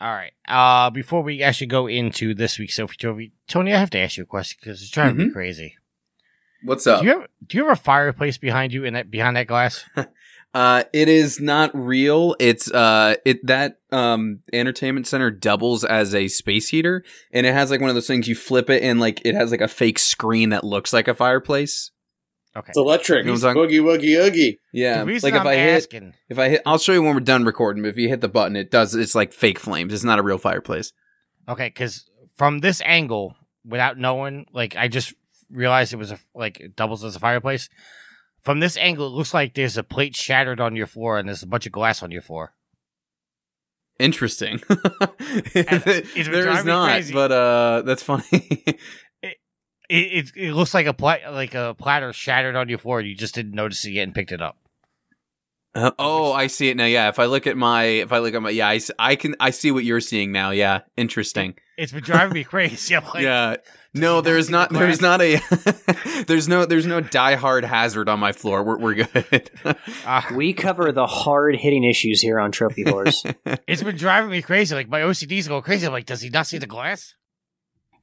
All right. Uh, before we actually go into this week's Sophie Trophy, Tony, I have to ask you a question because it's driving me Mhm. crazy. What's up? Do you have Do you have a fireplace behind you in that behind that glass? Uh, it is not real. It's uh, it that um entertainment center doubles as a space heater, and it has like one of those things you flip it and like it has like a fake screen that looks like a fireplace. Okay. It's electric. You know It's what I'm boogie woogie oogie. Yeah, the reason like if I'm I hit, asking, if I hit, I'll show you when we're done recording. But if you hit the button, it does. It's like fake flames. It's not a real fireplace. okay, because from this angle, without knowing, like I just realized it was a like it doubles as a fireplace. From this angle, it looks like there's a plate shattered on your floor and there's a bunch of glass on your floor. Interesting. it's there driving is me not, crazy. but uh, that's funny. It it, it looks like a pla- like a platter shattered on your floor. and You just didn't notice it yet and picked it up. Uh, oh, I see it now. Yeah, if I look at my, if I look at my, yeah, I, s- I can, I see what you're seeing now. Yeah, interesting. It's been driving me crazy. I'm like, yeah, no, there's not not, the there is not a, there's no, there's no die hard hazard on my floor. We're, we're good. uh, We cover the hard hitting issues here on Trophy Horse. it's been driving me crazy. Like my OCD's going crazy. I'm like, does he not see the glass?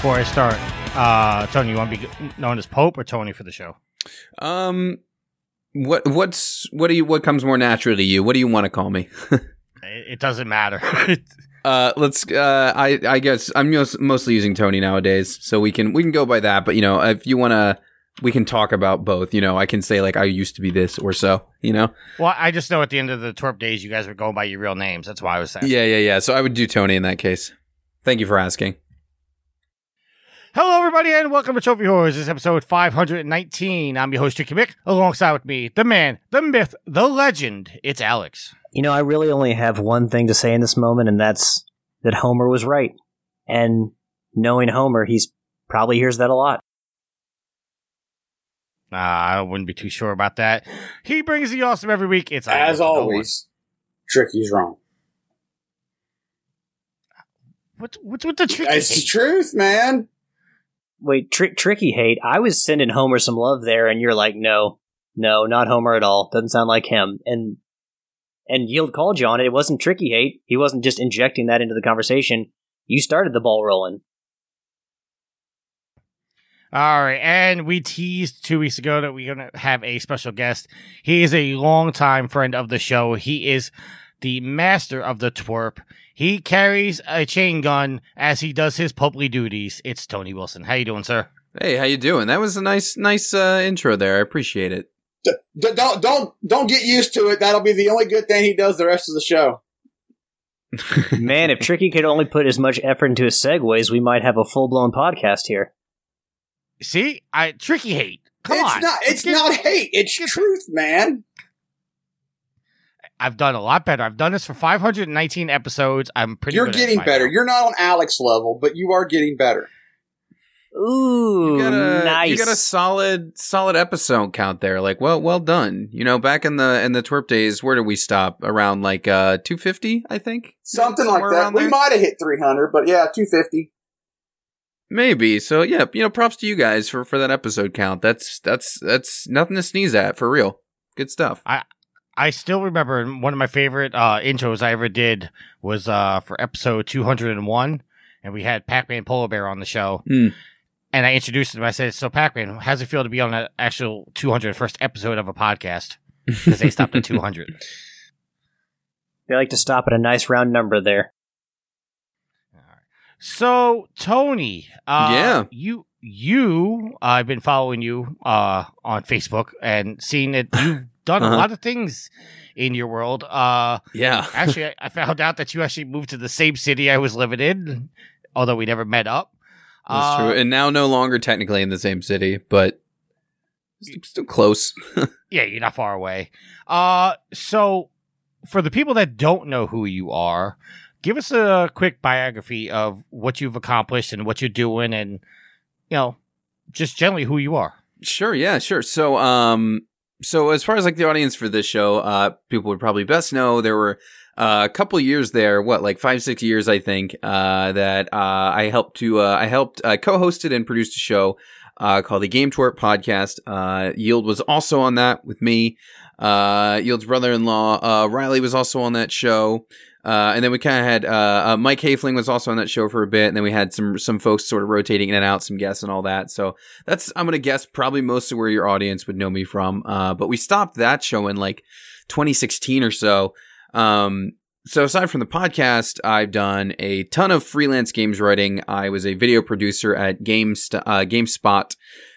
Before I start, uh, Tony, you want to be known as Pope or Tony for the show? um, what, what's, what do you, what comes more naturally to you? What do you want to call me? It, it doesn't matter. Uh, let's. Uh, I I guess I'm most, mostly using Tony nowadays, so we can we can go by that. But you know, if you want to, we can talk about both. You know, I can say like I used to be this or so. You know. well, I just know at the end of the twerp days, you guys were going by your real names. That's why I was saying. Yeah, yeah, yeah. So I would do Tony in that case. Thank you for asking. Hello, everybody, and welcome to Trophy Horrors. This is episode 519. I'm your host, Tricky Mick. Alongside with me, the man, the myth, the legend. It's Alex. you know, I really only have one thing to say in this moment, and that's that Homer was right. And knowing Homer, he's probably hears that a lot. Uh, I wouldn't be too sure about that. He brings the awesome every week. It's I As Yield always, Tricky's wrong. One. What's what's with the tricky? It's the truth, man. Wait, Trick Tricky hate. I was sending Homer some love there, and you're like, no, no, not Homer at all. Doesn't sound like him. And and Yield called you on it. It wasn't Tricky hate. He wasn't just injecting that into the conversation. You started the ball rolling. All right, and we teased two weeks ago that we're gonna have a special guest. He is a longtime friend of the show. He is the master of the twerp. He carries a chain gun as he does his popely duties. It's Tony Wilson. How you doing, sir? Hey, how you doing? That was a nice, nice uh, intro there. I appreciate it. D- d- don't don't don't get used to it. That'll be the only good thing he does the rest of the show. Man, if Tricky could only put as much effort into his segues, we might have a full blown podcast here. See, I tricky hate. Come it's on, not. It's Get- not hate. It's get- truth, man. I've done a lot better. I've done this for 519 episodes. I'm pretty. You're good getting it better. now. You're not on Alex level, but you are getting better. Ooh, You got a nice. you got a solid solid episode count there. Like, well, well done. You know, back in the in the twerp days, where did we stop? Around like uh 250, I think. Something like that. We might have hit 300, but yeah, 250. Maybe. So yeah, you know, props to you guys for for that episode count. That's that's that's nothing to sneeze at for real. Good stuff. I still remember one of my favorite uh, intros I ever did was uh, for episode 201, and we had Pac-Man Polar Bear on the show. Hmm. And I introduced him. I said, "So Pac-Man, how's it feel to be on an actual 201st episode of a podcast?" Because they stopped at 200. They like to stop at a nice round number there. So Tony, uh, Yeah. you you I've been following you uh, on Facebook and seeing that you've done Uh-huh. a lot of things in your world. Uh, Yeah. actually, I- I found out that you actually moved to the same city I was living in, although we never met up. That's Uh, true. And now no longer technically in the same city, but Still close. Yeah, you're not far away. Uh, so for the people that don't know who you are, give us a quick biography of what you've accomplished and what you're doing, and you know, just generally who you are. Sure, yeah, sure. So, um, so as far as like the audience for this show, uh, people would probably best know there were uh, a couple years there, what like five, six years, I think, uh, that uh, I helped to uh, I helped uh, co-hosted and produced a show uh, called the Game Twerp podcast. Uh, Yield was also on that with me. Uh, Yield's brother-in-law uh, Riley was also on that show. Uh, and then we kind of had uh, uh, Mike Hafling was also on that show for a bit, and then we had some some folks sort of rotating in and out, some guests and all that. So that's I'm gonna guess probably most of where your audience would know me from. Uh, but we stopped that show in like 2016 or so. Um, so aside from the podcast, I've done a ton of freelance games writing. I was a video producer at Games uh, GameSpot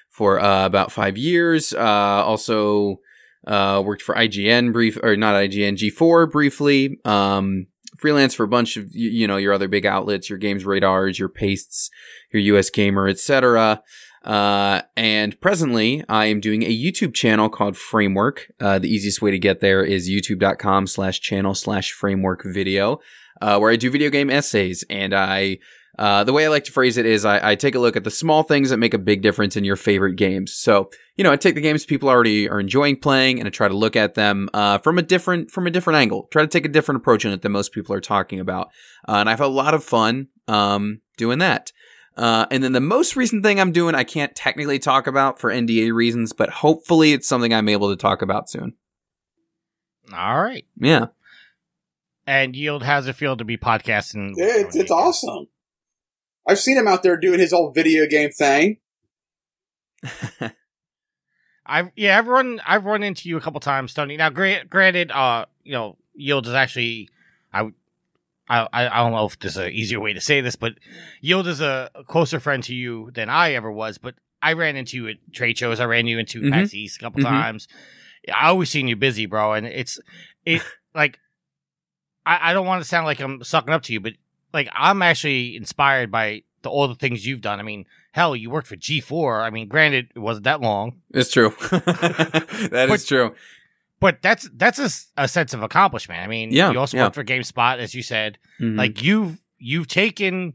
for uh, about five years. Also worked for IGN brief or not IGN G4 briefly. Um, freelance for a bunch of you, know your other big outlets, your Games Radars, your Pastes, your US Gamer, etc. Uh, and presently, I am doing a YouTube channel called Framework. Uh, the easiest way to get there is youtube.com slash channel slash framework video, uh, where I do video game essays. And I, uh, the way I like to phrase it is I, I take a look at the small things that make a big difference in your favorite games. So, you know, I take the games people already are enjoying playing and I try to look at them, uh, from a different, from a different angle. Try to take a different approach in it than most people are talking about. Uh, and I've had a lot of fun, um, doing that. Uh, and then the most recent thing I'm doing, I can't technically talk about for NDA reasons, but hopefully it's something I'm able to talk about soon. All right. Yeah. And Yield, how's it feel to be podcasting? It's, it's awesome. I've seen him out there doing his old video game thing. I've yeah, I've run I've run into you a couple times, Tony. Now, gra- granted, uh, you know, Yield is actually I I, I don't know if there's an easier way to say this, but Yield is a closer friend to you than I ever was. But I ran into you at trade shows. I ran you into Mhm. PAX East a couple Mhm. times. I always seen you busy, bro, and it's it like I, I don't want to sound like I'm sucking up to you, but like I'm actually inspired by the all the things you've done. I mean, hell, you worked for G4. I mean, granted, it wasn't that long, It's true. That is But- true. but that's that's a sense of accomplishment. I mean, Yeah, you also yeah. worked for GameSpot, as you said. Mhm. Like you've you've taken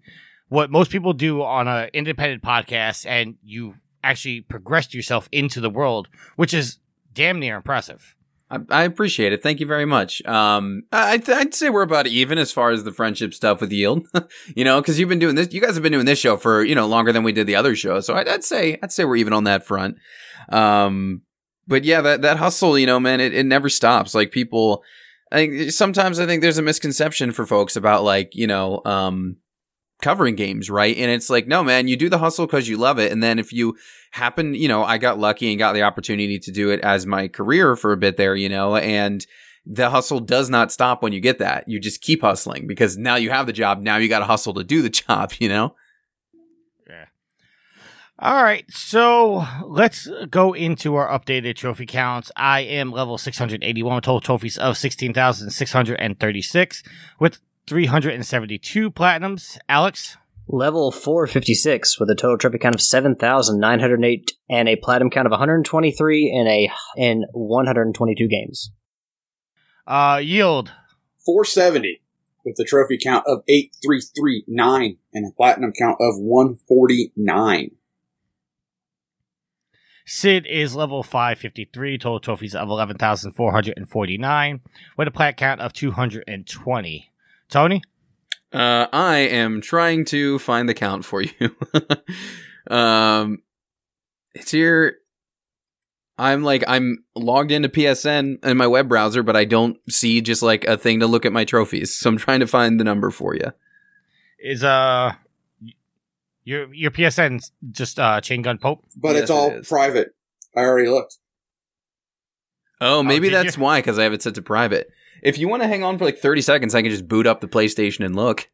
what most people do on an independent podcast, and you actually progressed yourself into the world, which is damn near impressive. I, I appreciate it. Thank you very much. Um, I, I'd, I'd say we're about even as far as the friendship stuff with Yield. you know, because you've been doing this. You guys have been doing this show for you know longer than we did the other show. So I'd, I'd say I'd say we're even on that front. Um, but yeah, that that hustle, you know, man, it, it never stops. Like people, I think sometimes I think there's a misconception for folks about like you know, um, covering games, right? And it's like, no, man, you do the hustle because you love it, and then if you happen, you know, I got lucky and got the opportunity to do it as my career for a bit there, you know, and the hustle does not stop when you get that. You just keep hustling because now you have the job. Now you got to hustle to do the job, you know? Yeah. All right, so let's go into our updated trophy counts. I am level 681 with total trophies of 16,636 with 372 platinums. Alex, Level 456 with a total trophy count of 7,908 and a platinum count of 123 in a in 122 games. uh, Yield, 470 with the trophy count of 8339 and a platinum count of 149. Sid is level 553, total trophies of 11,449 with a plat count of 220. Tony? Uh, I am trying to find the count for you. um, it's here. I'm like, I'm logged into PSN in my web browser, but I don't see just like a thing to look at my trophies. So I'm trying to find the number for you. Is, uh, your, your PSN's just, uh, Chain Gun Pope? But Yes, it's all it is. private. I already looked. Oh, maybe did that's you? why, because I have it set to private. If you want to hang on for like 30 seconds, I can just boot up the PlayStation and look.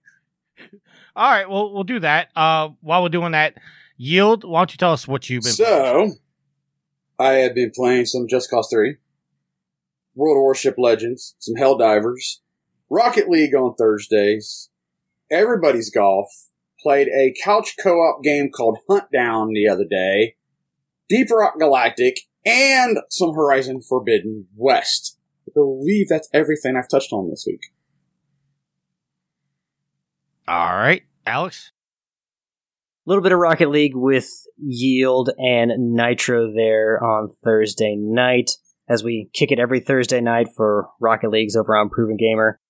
All right, well, we'll do that. Uh, while we're doing that, Yield, why don't you tell us what you've been playing? So, I had been playing some Just Cause 3, World of Warship Legends, some Helldivers, Rocket League on Thursdays, Everybody's Golf, played a couch co-op game called Huntdown the other day, Deep Rock Galactic, and some Horizon Forbidden West. I believe that's everything I've touched on this week. All right, Alex. A little bit of Rocket League with Yield and Nitro there on Thursday night. As we kick it every Thursday night for Rocket Leagues over on Proven Gamer.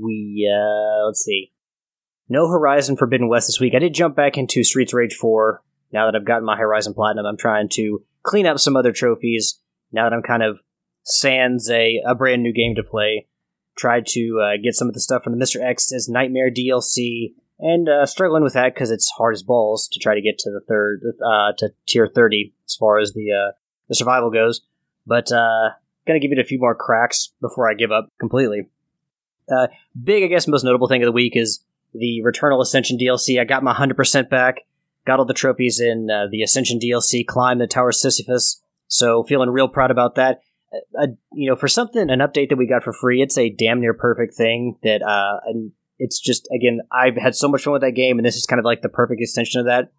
We, uh, let's see. No Horizon Forbidden West this week. I did jump back into Streets Rage 4. Now that I've gotten my Horizon Platinum, I'm trying to clean up some other trophies. Now that I'm kind of sans a, a brand new game to play. Tried to uh, get some of the stuff from the Mr. X's Nightmare DLC, and uh, struggling with that because it's hard as balls to try to get to the third, uh, to tier 30 as far as the, uh, the survival goes. But, uh, gonna give it a few more cracks before I give up completely. Uh, big, I guess, most notable thing of the week is the Returnal Ascension DLC. I got my 100% back, got all the trophies in the Ascension DLC, climbed the Tower Sisyphus, so feeling real proud about that. Uh, you know, for something, an update that we got for free, it's a damn near perfect thing that, uh, and it's just, again, I've had so much fun with that game, and this is kind of like the perfect extension of that.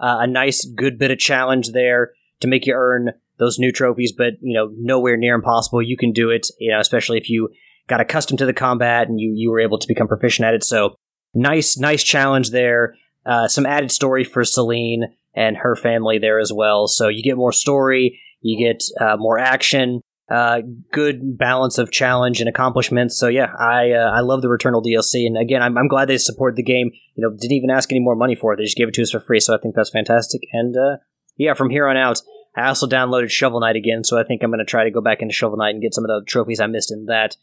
Uh, a nice, good bit of challenge there to make you earn those new trophies, but, you know, nowhere near impossible. You can do it, you know, especially if you got accustomed to the combat and you, you were able to become proficient at it. So, nice, nice challenge there. Uh, some added story for Selene and her family there as well. So you get more story, you get uh, more action, uh, good balance of challenge and accomplishments. So yeah, I uh, I love the Returnal DLC, and again, I'm, I'm glad they support the game. You know, didn't even ask any more money for it; they just gave it to us for free. So I think that's fantastic. And uh, yeah, from here on out, I also downloaded Shovel Knight again, so I think I'm going to try to go back into Shovel Knight and get some of the trophies I missed in that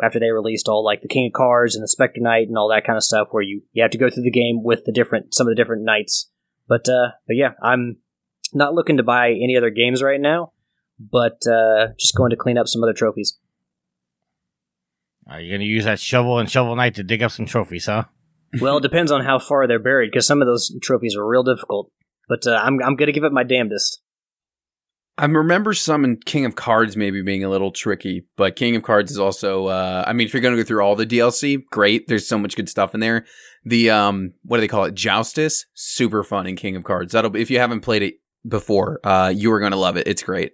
after they released all like the King of Cards and the Spectre Knight and all that kind of stuff, where you you have to go through the game with the different some of the different knights. But uh, but yeah, I'm not looking to buy any other games right now but uh, just going to clean up some other trophies. Are you going to use that shovel and shovel knight to dig up some trophies, huh? well, it depends on how far they're buried, because some of those trophies are real difficult. But uh, I'm I'm going to give it my damnedest. I remember some in King of Cards maybe being a little tricky, but King of Cards is also. Uh, I mean, if you're going to go through all the DLC, great. There's so much good stuff in there. The um, what do they call it? Joustus, super fun in King of Cards. That'll be if you haven't played it before, uh, you are going to love it. It's great.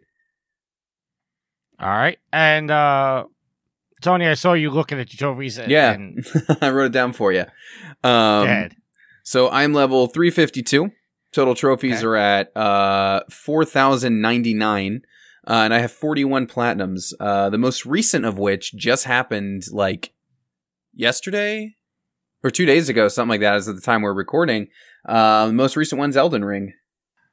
All right. And uh Tony, I saw you looking at your trophies. And, yeah, and I wrote it down for you. Um, dead. So I'm level 352. Total trophies Okay. are at uh, 4,099. Uh, and I have 41 platinums. Uh, the most recent of which just happened like yesterday or two days ago, something like that, as at the time we're recording. Uh, the most recent one's Elden Ring.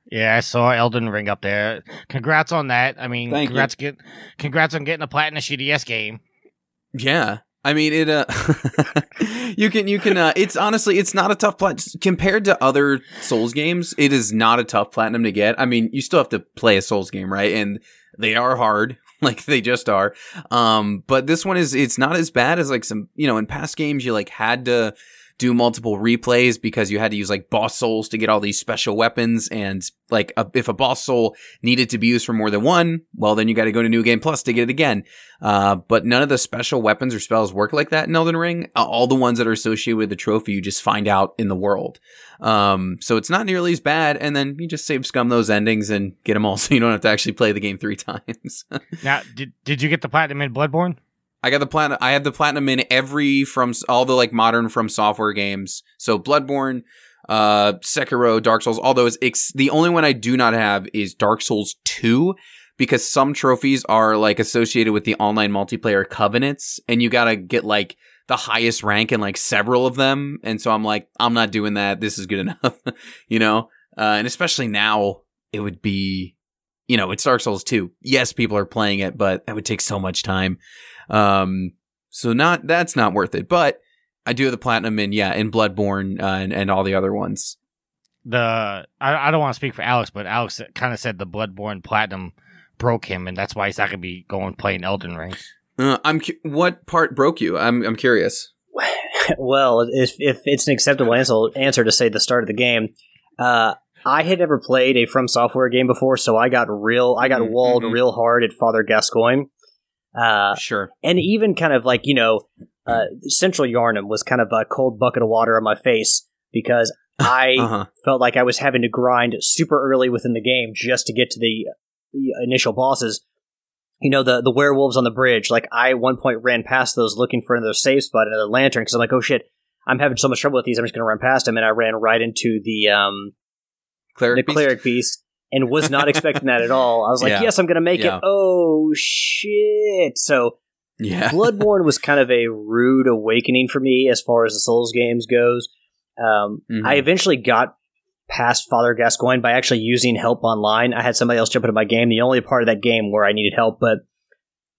Yeah, I saw Elden Ring up there. Congrats on that. I mean, Thank you. congrats get congrats on getting a platinum CDS game. Yeah. I mean it uh you can you can uh it's honestly it's not a tough plat compared to other Souls games, it is not a tough platinum to get. I mean, you still have to play a Souls game, right? And they are hard, like they just are. Um but this one is it's not as bad as like some, you know, in past games you like had to do multiple replays because you had to use like boss souls to get all these special weapons and like a, if a boss soul needed to be used for more than one, well then you got to go to New Game Plus to get it again. Uh, but none of the special weapons or spells work like that in Elden Ring. All the ones that are associated with the trophy, you just find out in the world. Um, so it's not nearly as bad. And then you just save scum those endings and get them all so you don't have to actually play the game three times. Now, did did you get the platinum in Bloodborne? I got the platinum. I have the platinum in every from all the like modern from software games. So Bloodborne, uh, Sekiro, Dark Souls, all those. Ex- the only one I do not have is Dark Souls 2 because some trophies are like associated with the online multiplayer covenants and you gotta get like the highest rank in like several of them. And so I'm like, I'm not doing that. This is good enough, you know? Uh, and especially now it would be, you know, it's Dark Souls 2. Yes, people are playing it, but that would take so much time. Um, so not, that's not worth it, but I do have the platinum in, yeah, in Bloodborne, uh, and, and all the other ones. The I, I don't want to speak for Alex, but Alex kind of said the Bloodborne platinum broke him, and that's why he's not gonna be going playing Elden Ring. Uh, I'm, cu- what part broke you? I'm, I'm curious. well, if, if it's an acceptable answer, answer to say the start of the game, uh, I had never played a From Software game before, so I got real, I got Mhm, walled mhm. real hard at Father Gascoigne. Uh, Sure. and even kind of like you know uh, central Yharnam was kind of a cold bucket of water on my face because i Uh huh. felt like i was having to grind super early within the game just to get to the the initial bosses, you know, the the werewolves on the bridge. Like I at one point ran past those looking for another safe spot, another lantern, because I'm like, oh shit, I'm having so much trouble with these. I'm just going to run past them, and I ran right into the um Cleric the beast? cleric beast, and was not expecting that at all. I was like, Yeah. yes, I'm going to make Yeah. it. Oh shit! So Yeah. Bloodborne was kind of a rude awakening for me as far as the Souls games goes. Um, Mhm. I eventually got past Father Gascoigne by actually using help online. I had somebody else jump into my game, the only part of that game where I needed help, but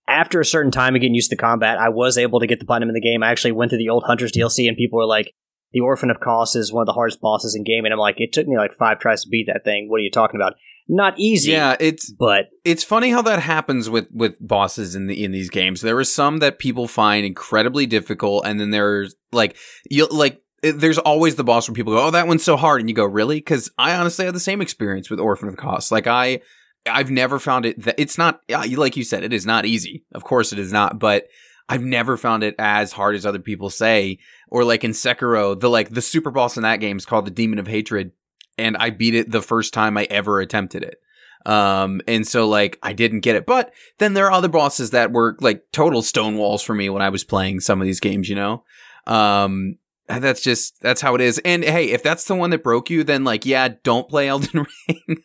after a certain time of getting used to the combat, I was able to get the platinum in the game. I actually went through the old Hunters DLC, and people were like, "The Orphan of Kos is one of the hardest bosses in game," and I'm like, "It took me like five tries to beat that thing. What are you talking about? Not easy, Yeah, it's but it's funny how that happens with with bosses in the in these games. There are some that people find incredibly difficult, and then there's like you like it- there's always the boss where people go, "Oh, that one's so hard," and you go, "Really?" Because I honestly had the same experience with Orphan of Kos. Like I, I've never found it that it's not like you said, it is not easy. Of course, it is not, but. I've never found it as hard as other people say, or like in Sekiro, the like the super boss in that game is called the Demon of Hatred, and I beat it the first time I ever attempted it. Um, and so like I didn't get it. But then there are other bosses that were like total stone walls for me when I was playing some of these games, you know? Um, Uh, that's just that's how it is. And hey, if that's the one that broke you, then like yeah, don't play Elden Ring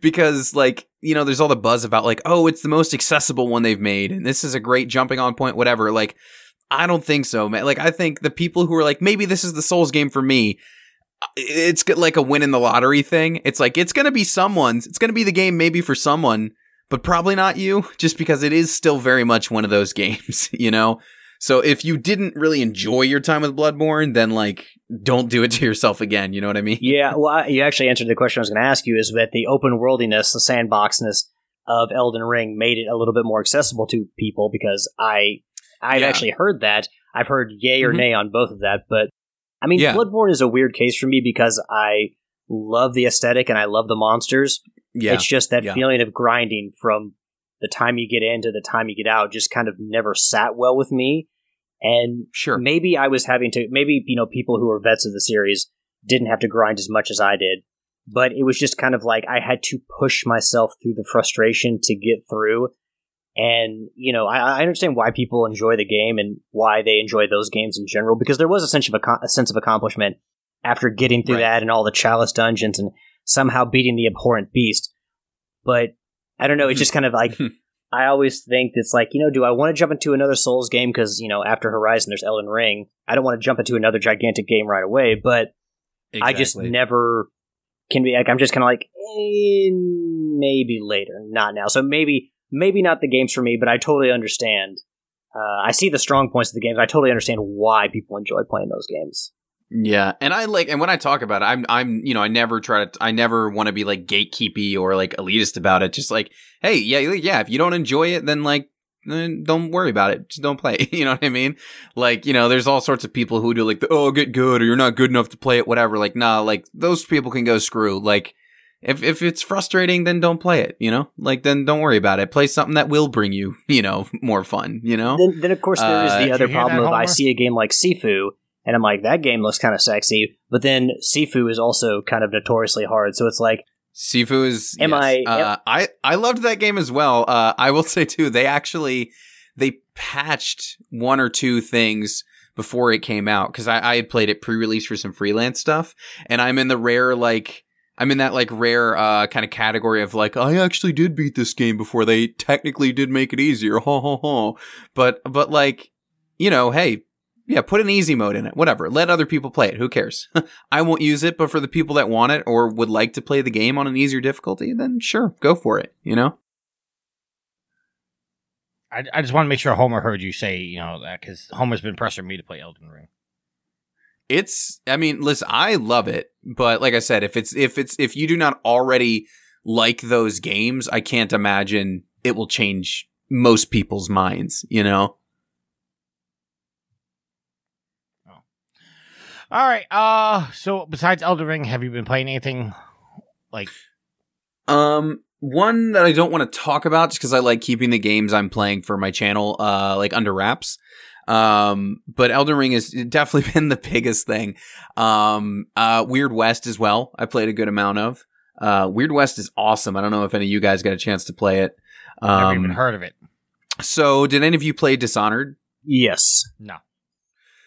because like you know there's all the buzz about like oh it's the most accessible one they've made and this is a great jumping on point whatever. Like I don't think so, man. Like I think the people who are like maybe this is the Souls game for me. Uh, it's like a win in the lottery thing. It's like it's gonna be someone's. It's gonna be the game maybe for someone, but probably not you, just because it is still very much one of those games, you know? So if you didn't really enjoy your time with Bloodborne, then like don't do it to yourself again, you know what I mean? Yeah, well, I, you actually answered the question I was going to ask you. Is that the open worldiness, the sandboxness of Elden Ring made it a little bit more accessible to people? Because I, I've Yeah. actually heard that. I've heard yay or Mhm. nay on both of that. But I mean, Yeah. Bloodborne is a weird case for me because I love the aesthetic and I love the monsters. Yeah. It's just that Yeah. feeling of grinding from the time you get in to the time you get out just kind of never sat well with me. And Sure. maybe I was having to, maybe, you know, people who are vets of the series didn't have to grind as much as I did. But it was just kind of like I had to push myself through the frustration to get through. And, you know, I, I understand why people enjoy the game and why they enjoy those games in general, because there was a sense of, ac- a sense of accomplishment after getting through Right. that and all the chalice dungeons and somehow beating the abhorrent beast. But I don't know, it's just kind of like I always think it's like, you know, do I want to jump into another Souls game because, you know, after Horizon there's Elden Ring. I don't want to jump into another gigantic game right away, but I just never can be like I'm just kind of like eh, maybe later, not now. So maybe maybe not the games for me, but I totally understand. Uh, I see the strong points of the games. I totally understand why people enjoy playing those games. Yeah, and I like, and when I talk about it, I'm, I'm, you know, I never try to, I never want to be like gatekeepy or like elitist about it. Just like, hey, yeah, yeah, if you don't enjoy it, then like, then don't worry about it. Just don't play. you know what I mean? Like, you know, there's all sorts of people who do like, the, oh, get good, or you're not good enough to play it, whatever. Like, nah, like those people can go screw. Like, if if it's frustrating, then don't play it. You know, like then don't worry about it. Play something that will bring you, you know, more fun. You know? Then, then of course there is Uh, the other problem of I see a game like Sifu and I'm like that game looks kind of sexy, but then Sifu is also kind of notoriously hard. So it's like Sifu is. Am yes. I- Uh, I I loved that game as well. Uh, I will say too, they actually they patched one or two things before it came out because I, I had played it pre-release for some freelance stuff, and I'm in the rare like. I'm in that like rare uh kind of category of like I actually did beat this game before they technically did make it easier. Ha ha ha. But but like you know, hey, yeah, put an easy mode in it. Whatever. Let other people play it. Who cares? I won't use it, but for the people that want it or would like to play the game on an easier difficulty, then sure, go for it, you know? I, I just want to make sure Homer heard you say, you know, that because Homer's been pressuring me to play Elden Ring. It's I mean, listen, I love it, but like I said, if it's if it's if you do not already like those games, I can't imagine it will change most people's minds, you know? All right. Uh, so besides Elder Ring, have you been playing anything like? Um, one that I don't want to talk about just because I like keeping the games I'm playing for my channel, uh, like under wraps. Um, but Elden Ring has definitely been the biggest thing. Um, uh, Weird West as well. I played a good amount of. Uh, Weird West is awesome. I don't know if any of you guys got a chance to play it. Never Um, even heard of it. so, did any of you play Dishonored? Yes. No.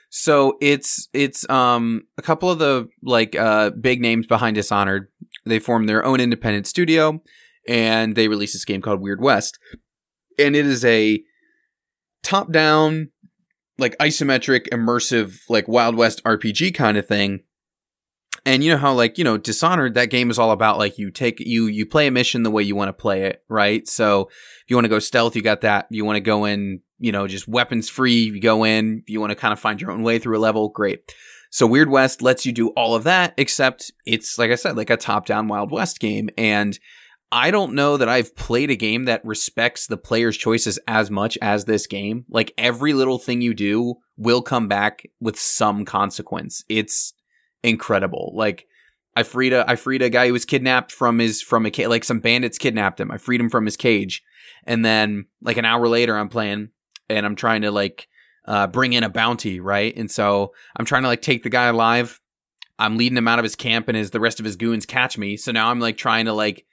So it's it's um a couple of the like uh big names behind Dishonored. They formed their own independent studio and they released this game called Weird West. And it is a top down like isometric immersive like Wild West RPG kind of thing. And you know how like, you know, Dishonored that game is all about like you take you you play a mission the way you want to play it, right? So if you want to go stealth, you got that. You want to go in, you know, just weapons free, you go in. You want to kind of find your own way through a level, great. So Weird West lets you do all of that, except it's, like I said, like a top down Wild West game. And I don't know that I've played a game that respects the player's choices as much as this game. Like every little thing you do will come back with some consequence. It's incredible. Like, I freed a I freed a guy who was kidnapped from his from a like some bandits kidnapped him. I freed him from his cage, and then like an hour later, I'm playing and I'm trying to like uh, bring in a bounty, right? And so I'm trying to like take the guy alive. I'm leading him out of his camp, and as the rest of his goons catch me, so now I'm like trying to like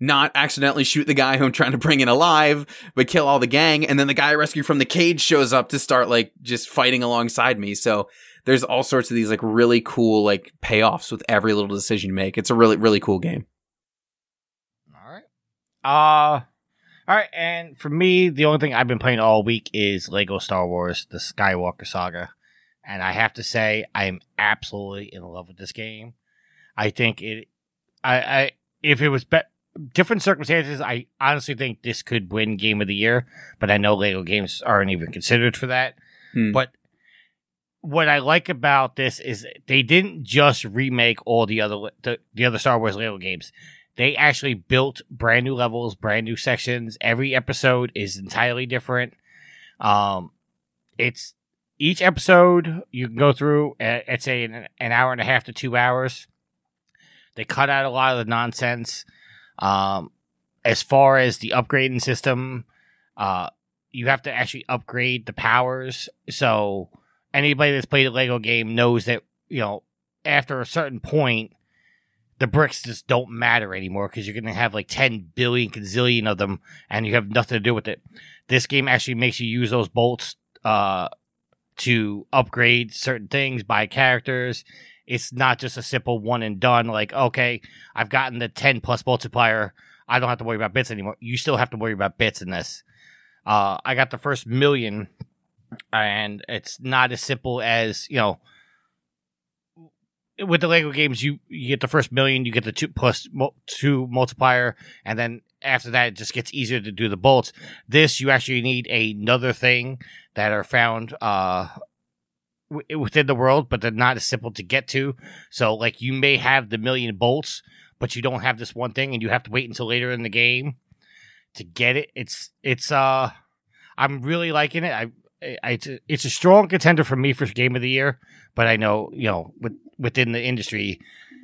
not accidentally shoot the guy who I'm trying to bring in alive, but kill all the gang. And then the guy I rescued from the cage shows up to start like just fighting alongside me. So there's all sorts of these like really cool like payoffs with every little decision you make. It's a really really cool game. All right. Uh all right, and for me, the only thing I've been playing all week is Lego Star Wars: The Skywalker Saga, and I have to say I am absolutely in love with this game. I think it, I, I if it was be- different circumstances, I honestly think this could win Game of the Year, but I know Lego games aren't even considered for that. Hmm. But what I like about this is they didn't just remake all the other the, the other Star Wars Lego games. They actually built brand new levels, brand new sections. Every episode is entirely different. Um, it's each episode you can go through. uh, It's a an, an hour and a half to two hours. They cut out a lot of the nonsense. Um, as far as the upgrading system, uh, you have to actually upgrade the powers. So anybody that's played a Lego game knows that you know after a certain point, the bricks just don't matter anymore because you're gonna have like ten billion gazillion of them, and you have nothing to do with it. This game actually makes you use those bolts uh, to upgrade certain things, buy characters. It's not just a simple one and done. Like, okay, I've gotten the ten plus multiplier. I don't have to worry about bits anymore. You still have to worry about bits in this. Uh, I got the first million, and it's not as simple as you know. With the Lego games, you you get the first million, you get the two plus mul- two multiplier, and then after that, it just gets easier to do the bolts. This you actually need another thing that are found uh w- within the world, but they're not as simple to get to. So, like, you may have the million bolts, but you don't have this one thing, and you have to wait until later in the game to get it. It's it's uh, I'm really liking it. I, I it's, a, it's a strong contender for me for game of the year, but I know you know with, within the industry.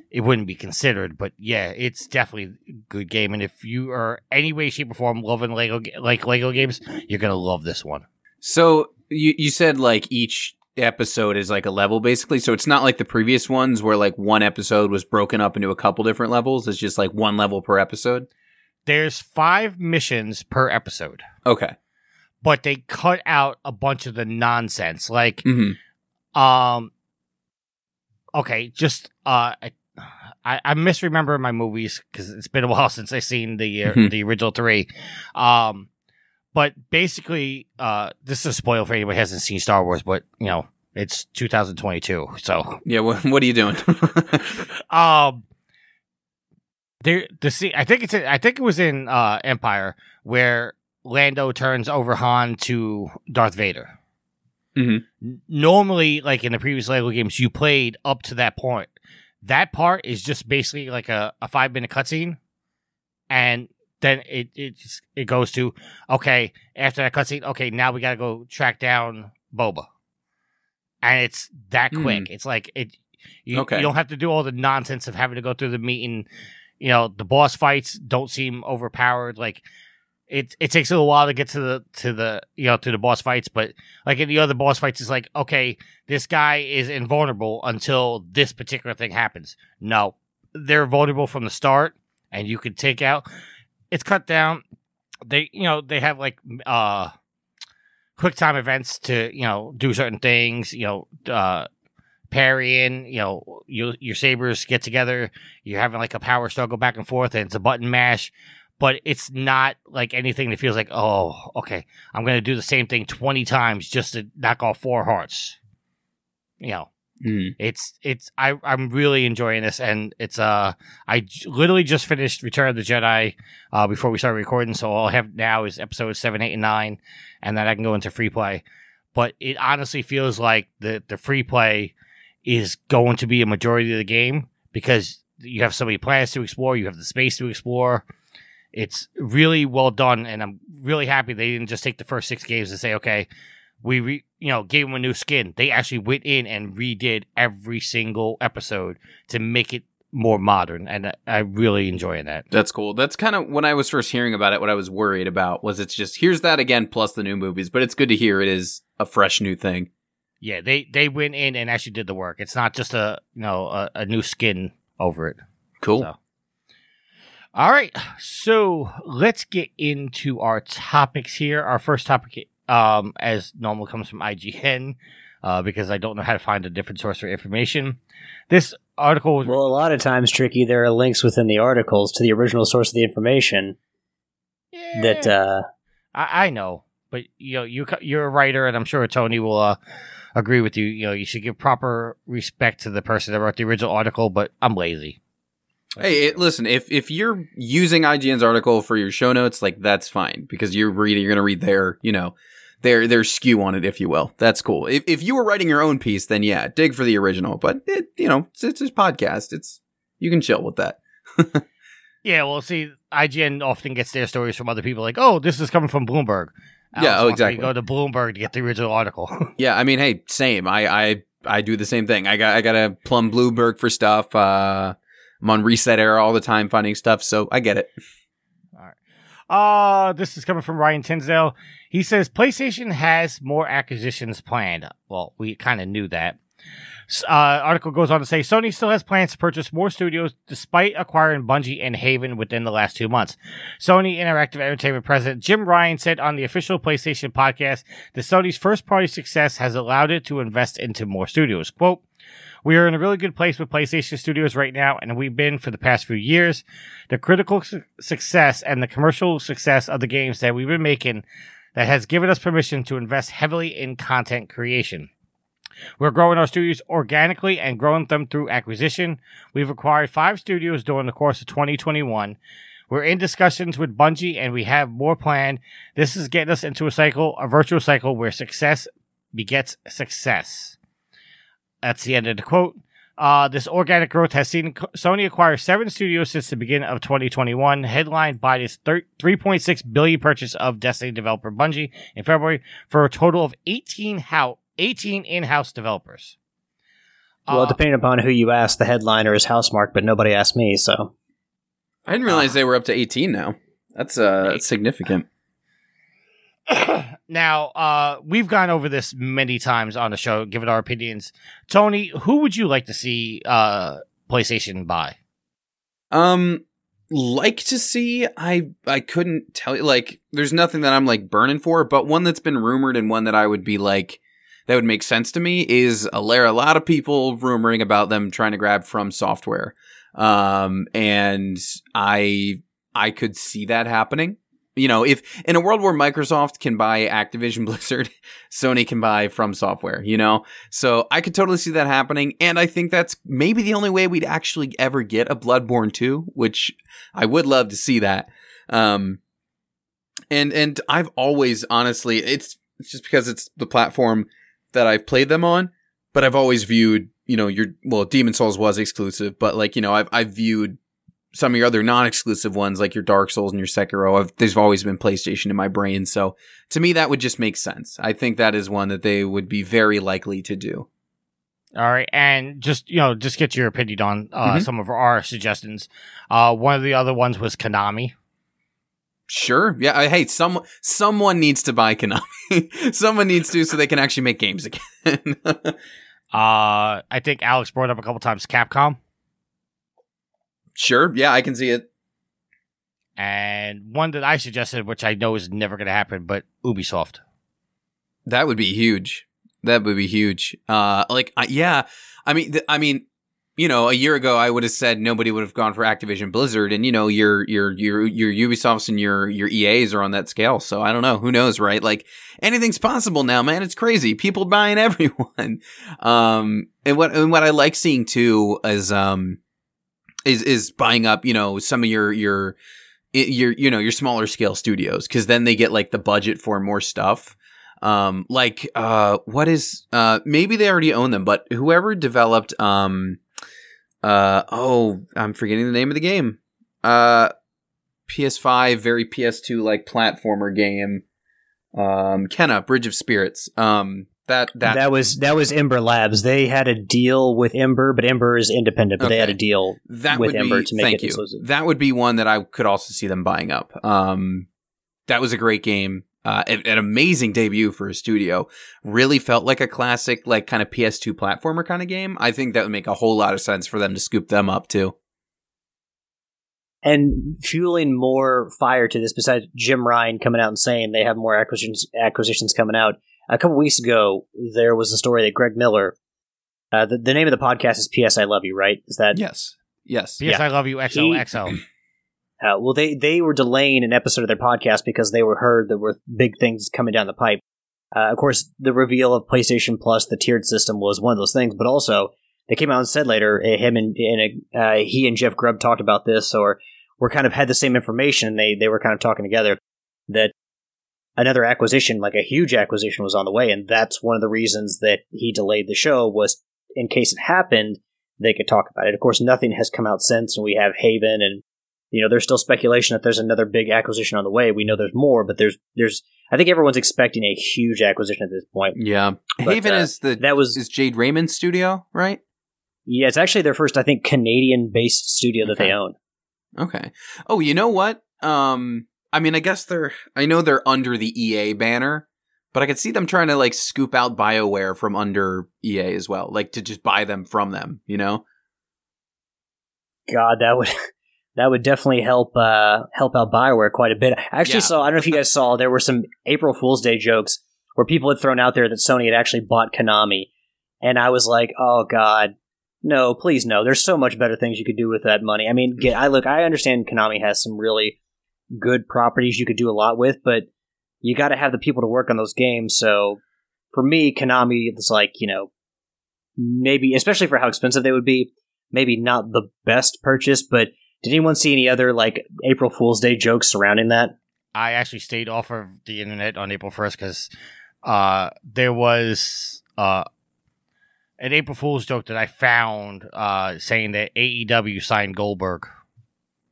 It wouldn't be considered, but yeah, it's definitely a good game. And if you are any way, shape, or form loving Lego like Lego games, you're gonna love this one. So you you said like each episode is like a level basically. So it's not like the previous ones where like one episode was broken up into a couple different levels. It's just like one level per episode. There's five missions per episode, Okay. but they cut out a bunch of the nonsense. Like, hmm um, okay, just uh, I, I, I misremember my movies because it's been a while since I seen the uh, Mhm. the original three. Um, but basically, uh, this is a spoil for anybody who hasn't seen Star Wars, but you know, it's 2022, so Yeah. What, what are you doing? um there the scene i think it's in, i think it was in uh empire where lando turns over han to darth vader Mhm. Normally like in the previous lego games you played up to that point that part is just basically like a, a five minute cutscene and then it it just, it goes to okay after that cutscene okay now we gotta go track down boba and it's that Hmm. quick it's like it you, Okay. you don't have to do all the nonsense of having to go through the meeting. You know, the boss fights don't seem overpowered. Like it, it takes a little while to get to the to the you know to the boss fights, but like in the other boss fights, it's like okay, this guy is invulnerable until this particular thing happens. No, they're vulnerable from the start, and you can take out. It's cut down. They you know they have like uh quick time events to you know do certain things. You know. uh parrying, you know, you, your sabers get together, you're having like a power struggle back and forth, and it's a button mash, but it's not like anything that feels like, oh, okay, I'm going to do the same thing 20 times just to knock off four hearts. You know, Mm. it's, it's, I, I'm really enjoying this, and it's, uh, I j- literally just finished Return of the Jedi, uh, before we started recording, so all I have now is episodes 7, 8, and 9, and then I can go into free play. But it honestly feels like the, the free play is going to be a majority of the game because you have so many planets to explore, you have the space to explore. It's really well done, and I'm really happy they didn't just take the first six games and say, okay, we re- you know gave them a new skin. They actually went in and redid every single episode to make it more modern, and I- really enjoying that. That's cool. That's kind of when I was first hearing about it. What I was worried about was it's just here's that again plus the new movies, but it's good to hear it is a fresh new thing. Yeah, they they went in and actually did the work. It's not just a you know a, a new skin over it. Cool. So. All right, so let's get into our topics here. Our first topic, um, as normal, comes from IGN, uh, because I don't know how to find a different source for information. This article was Well, a lot of times, Tricky, there are links within the articles to the original source of the information that Yeah. uh, I, I know, but you know, you you're a writer, and I'm sure Tony will uh, agree with you. You know, you should give proper respect to the person that wrote the original article. But I'm lazy. Hey, it, listen, if if you're using IGN's article for your show notes, like that's fine because you're reading, you're gonna read their, you know, their their skew on it, if you will. That's cool. If if you were writing your own piece, then yeah, dig for the original. But it, you know, it's it's a podcast. It's you can chill with that. Yeah, well, see, IGN often gets their stories from other people, like, "Oh, this is coming from Bloomberg." Yeah, oh, exactly. Go to Bloomberg to get the original article. Yeah, I mean, hey, same. I I I do the same thing. I got I got to plumb Bloomberg for stuff. Uh, I'm on Reset Era all the time finding stuff, so I get it. All right. Uh, this is coming from Ryan Dinsdale. He says PlayStation has more acquisitions planned. Well, we kind of knew that. Uh, article goes on to say Sony still has plans to purchase more studios despite acquiring Bungie and Haven within the last two months. Sony Interactive Entertainment president Jim Ryan said on the official PlayStation podcast that Sony's first party success has allowed it to invest into more studios. Quote, we are in a really good place with PlayStation Studios right now, and we've been for the past few years. The critical su- success and the commercial success of the games that we've been making that has given us permission to invest heavily in content creation. We're growing our studios organically and growing them through acquisition. We've acquired five studios during the course of 2021. We're in discussions with Bungie and we have more planned. This is getting us into a cycle, a virtual cycle where success begets success. That's the end of the quote. Uh, this organic growth has seen Sony acquire seven studios since the beginning of 2021, headlined by this 3.6 billion purchase of Destiny developer Bungie in February for a total of 18 how 18 in-house developers. well, Uh, depending upon who you ask, the headliner is Housemarque, but nobody asked me, so I didn't realize they were up to 18 now. That's uh that's significant. now, uh, we've gone over this many times on the show, given our opinions. Tony, who would you like to see uh, PlayStation buy? Um, like to see. I I couldn't tell you. Like, there's nothing that I'm like burning for, but one that's been rumored and one that I would be like that would make sense to me is a a lot of people rumoring about them trying to grab from software. Um, and I I could see that happening. You know, if in a world where Microsoft can buy Activision Blizzard, Sony can buy from software, you know? So I could totally see that happening. And I think that's maybe the only way we'd actually ever get a Bloodborne 2, which I would love to see that. Um, and, and I've always, honestly, it's, it's just because it's the platform that I've played them on, but I've always viewed, you know, your, well, Demon Souls was exclusive, but like, you know, I've, I've viewed some of your other non-exclusive ones like your Dark Souls and your Sekiro, I've, there's always been PlayStation in my brain. So to me, that would just make sense. I think that is one that they would be very likely to do. All right, and just you know, just get your opinion on uh, Mhm. some of our suggestions. Uh, one of the other ones was Konami. Sure. Yeah. I- Hey, some someone needs to buy Konami. someone needs to, so they can actually make games again. Uh, I think Alex brought up a couple times Capcom. Sure. Yeah, I can see it. and one that I suggested, which I know is never going to happen, but Ubisoft. That would be huge. That would be huge. Uh, like, uh, yeah. I mean, th- I mean, you know, a year ago, I would have said nobody would have gone for Activision Blizzard, and you know, your your your your Ubisofts and your your EAs are on that scale. So I don't know. Who knows, right? Like anything's possible now, man. It's crazy. People buying everyone. Um, and what and what I like seeing too is um is is buying up, you know, some of your your your you know your smaller scale studios because then they get like the budget for more stuff. Um like uh what is uh maybe they already own them but whoever developed um uh oh i'm forgetting the name of the game. Uh ps5 very ps2 like platformer game. Um Kena bridge of spirits. Um that that that was that was Ember Labs. They had a deal with Ember, but Ember is independent. But okay. they had a deal that with Ember be, to make thank it you. exclusive. That would be one that I could also see them buying up. Um, that was a great game. Uh, an, an amazing debut for a studio. Really felt like a classic, like kind of PS2 platformer kind of game. I think that would make a whole lot of sense for them to scoop them up too. And fueling more fire to this, besides Jim Ryan coming out and saying they have more acquisitions acquisitions coming out a couple weeks ago, there was a story that Greg Miller, uh, the, the name of the podcast is P.S. I Love You, right? Is that yes, yes, yes? I love you, XOXO. uh, well, they they were delaying an episode of their podcast because they were heard there were big things coming down the pipe. Uh, of course, the reveal of PlayStation Plus, the tiered system, was one of those things. But also, they came out and said later, uh, him and, and uh, he and Jeff Grubb talked about this, or were kind of had the same information. They they were kind of talking together that another acquisition, like a huge acquisition, was on the way, and that's one of the reasons that he delayed the show was in case it happened, they could talk about it. Of course, nothing has come out since, and we have Haven, and you know, there's still speculation that there's another big acquisition on the way. We know there's more, but there's there's I think everyone's expecting a huge acquisition at this point. Yeah, But, Haven uh, is the that was is Jade Raymond's studio, right? yeah, it's actually their first, I think, Canadian-based studio that they own. Okay. Oh, you know what? Um, I mean, I guess they're. I know they're under the EA banner, but I could see them trying to like scoop out Bioware from under EA as well, like to just buy them from them. You know? God, that would that would definitely help uh, help out Bioware quite a bit. I actually Yeah. saw. I don't know if you guys saw. There were some April Fool's Day jokes where people had thrown out there that Sony had actually bought Konami, and I was like, oh God, no, please no. There's so much better things you could do with that money. I mean, get, I look. I understand Konami has some really good properties you could do a lot with, but you got to have the people to work on those games. So for me, Konami it's like you know maybe especially for how expensive they would be maybe not the best purchase, but did anyone see any other like April Fool's Day jokes surrounding that? I actually stayed off of the internet on April 1st because uh, there was uh, an April Fool's joke that I found uh, saying that AEW signed Goldberg.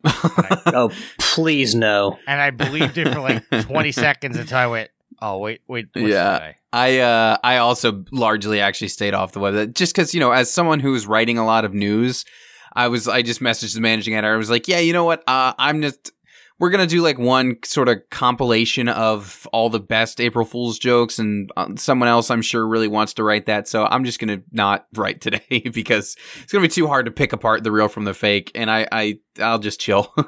Oh, please no. And I believed it for like 20 seconds until I went, oh, wait, wait. What's Yeah. I uh I also largely actually stayed off the web just because you know as someone who's writing a lot of news, I was I just messaged the managing editor. I was like, yeah, you know what? Uh, I'm just we're gonna do like one sort of compilation of all the best April Fool's jokes, and uh, someone else I'm sure really wants to write that. So I'm just gonna not write today because it's gonna be too hard to pick apart the real from the fake, and I I I'll just chill.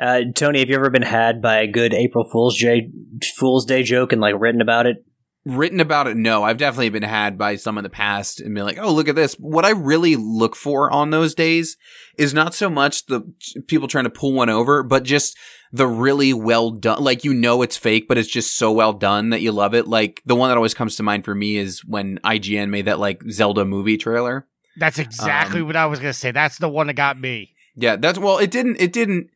Uh, Tony, have you ever been had by a good April Fool's Day Fool's Day joke and like written about it? Written about it no i've definitely been had by some in the past and been like oh look at this what i really look for on those days is not so much the people trying to pull one over but just the really well done like you know it's fake but it's just so well done that you love it like the one that always comes to mind for me is when ign made that like zelda movie trailer That's exactly Um, what I was going to say. That's the one that got me. yeah that's well it didn't it didn't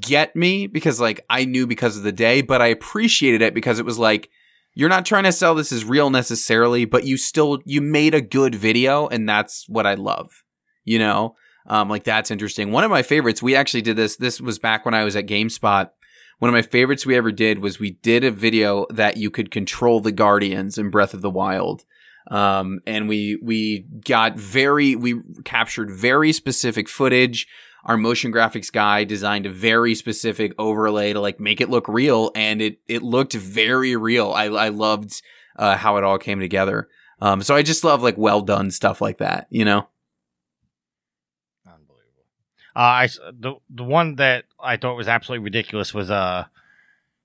get me because like i knew because of the day but i appreciated it because it was like you're not trying to sell this as real necessarily but you still you made a good video and that's what i love you know? Um like that's interesting. One of my favorites we actually did this this was back when i was at gamespot. One of my favorites we ever did was we did a video that you could control the guardians in breath of the wild. Um, and we we got very we captured very specific footage our motion graphics guy designed a very specific overlay to like make it look real and it it looked very real i i loved uh, how it all came together um so i just love like well done stuff like that you know Unbelievable. Uh, I the the one that I thought was absolutely ridiculous was uh,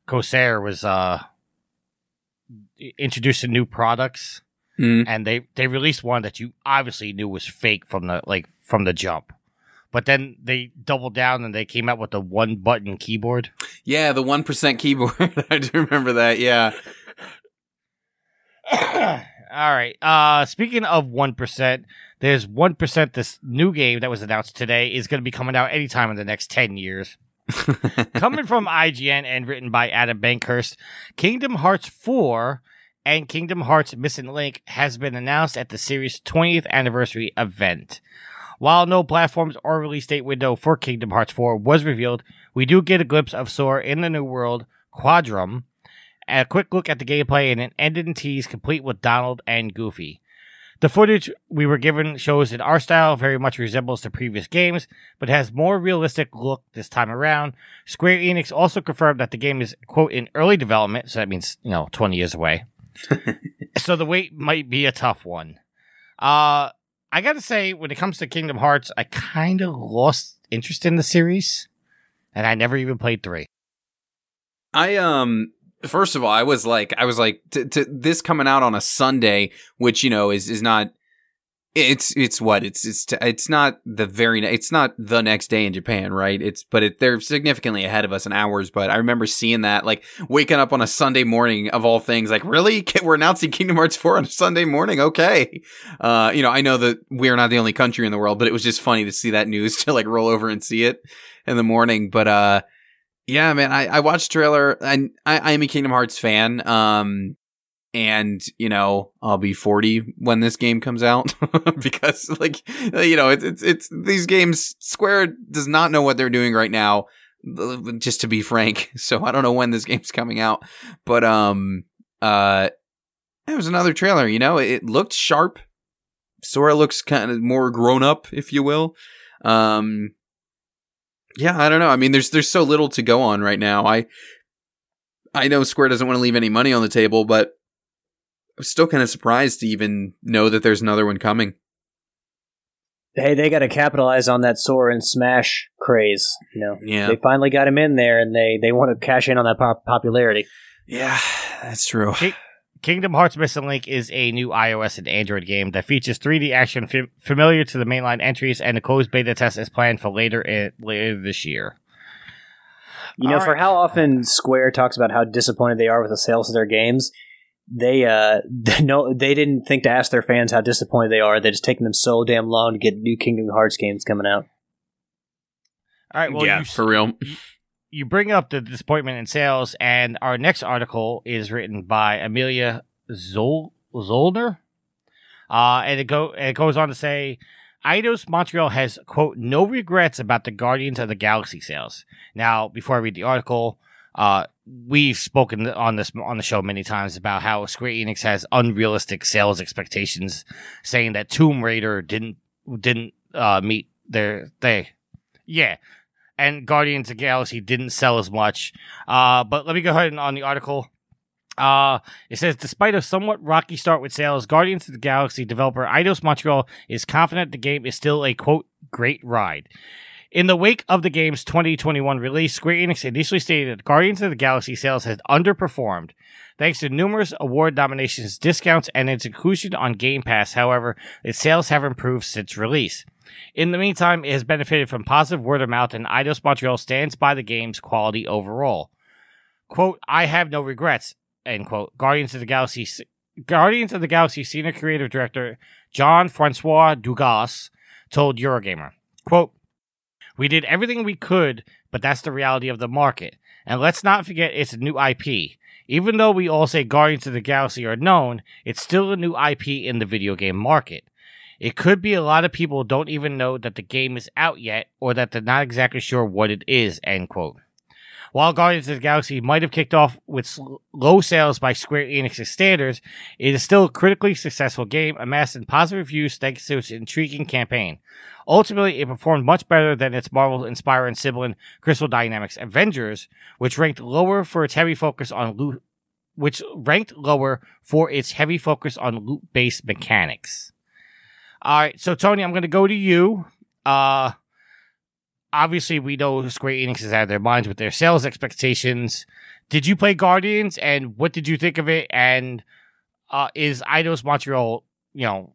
Corsair was uh introducing new products, Mm. and they they released one that you obviously knew was fake from the like from the jump. But then they doubled down and they came out with the one button keyboard. Yeah, the one percent keyboard. I do remember that. Yeah. All right. Uh speaking of 1%, there's 1% this new game that was announced today is going to be coming out anytime in the next 10 years. Coming from IGN and written by Adam Bankhurst, Kingdom Hearts 4 and Kingdom Hearts Missing Link has been announced at the series' 20th anniversary event. While no platforms or release date window for Kingdom Hearts 4 was revealed, we do get a glimpse of Sora in the new world, Quadrum, a quick look at the gameplay, and an ending tease complete with Donald and Goofy. The footage we were given shows that our style very much resembles the previous games, but has more realistic look this time around. Square Enix also confirmed that the game is quote in early development, so that means you know twenty years away. so the wait might be a tough one. Uh I gotta say, when it comes to Kingdom Hearts, I kind of lost interest in the series, and I never even played three. I um first of all, I was like I was like to, to this coming out on a Sunday, which you know is is not it's it's what it's it's it's not the very ne- it's not the next day in Japan, right? It's but it, they're significantly ahead of us in hours. But I remember seeing that like waking up on a Sunday morning of all things, like really we're announcing Kingdom Hearts four on a Sunday morning. Okay, uh, you know I know that we're not the only country in the world, but it was just funny to see that news to like roll over and see it in the morning. But uh, yeah, man, I, I watched trailer and I, I am a Kingdom Hearts fan. Um, and you know, I'll be 40 when this game comes out because like, you know, it's, it's, it's these games, Square does not know what they're doing right now. Just to be frank. So I don't know when this game's coming out, but, um, uh, it was another trailer, you know, it looked sharp. Sora looks kind of more grown up, if you will. Um, yeah, I don't know. I mean, there's there's so little to go on right now. I I know Square doesn't want to leave any money on the table, but I'm still kind of surprised to even know that there's another one coming. Hey, they got to capitalize on that Sora and Smash craze. You know, Yeah. they finally got him in there, and they they want to cash in on that pop- popularity. Yeah, that's true. Ki- Kingdom Hearts Missing Link is a new iOS and Android game that features 3D action f- familiar to the mainline entries, and the closed beta test is planned for later i- later this year. You know, All for how often Square talks about how disappointed they are with the sales of their games, they uh no they didn't think to ask their fans how disappointed they are. That it's taking them so damn long to get new Kingdom Hearts games coming out. All right, well, yeah, you, for real. you bring up the disappointment in sales, and our next article is written by Amelia Zol- Zollner. Uh, and it go and it goes on to say, Eidos Montreal has quote no regrets about the Guardians of the Galaxy sales. Now, before I read the article, uh, we've spoken on this on the show many times about how Square Enix has unrealistic sales expectations, saying that Tomb Raider didn't didn't uh, meet their they, yeah, and Guardians of the Galaxy didn't sell as much. Uh, but let me go ahead and on the article. Uh, it says, despite a somewhat rocky start with sales, Guardians of the Galaxy developer Eidos Montreal is confident the game is still a quote great ride. In the wake of the game's 2021 release, Square Enix initially stated that Guardians of the Galaxy sales had underperformed. Thanks to numerous award nominations, discounts, and its inclusion on Game Pass, however, its sales have improved since release. In the meantime, it has benefited from positive word of mouth, and Eidos Montreal stands by the game's quality overall. Quote, I have no regrets, end quote. Guardians of the Galaxy Guardians of the Galaxy senior creative director John Francois Dugas told Eurogamer, quote, We did everything we could, but that's the reality of the market. And let's not forget it's a new IP. Even though we all say Guardians of the Galaxy are known, it's still a new IP in the video game market. It could be a lot of people don't even know that the game is out yet or that they're not exactly sure what it is, end quote. While Guardians of the Galaxy might have kicked off with low sales by Square Enix's standards, it is still a critically successful game, amassing positive reviews thanks to its intriguing campaign. Ultimately, it performed much better than its Marvel-inspiring sibling Crystal Dynamics Avengers, which ranked lower for its heavy focus on loot, which ranked lower for its heavy focus on loot-based mechanics. All right, so Tony, I'm going to go to you. Uh, obviously we know Square Enix is out of their minds with their sales expectations. Did you play Guardians, and what did you think of it? And uh, is Eidos Montreal, you know,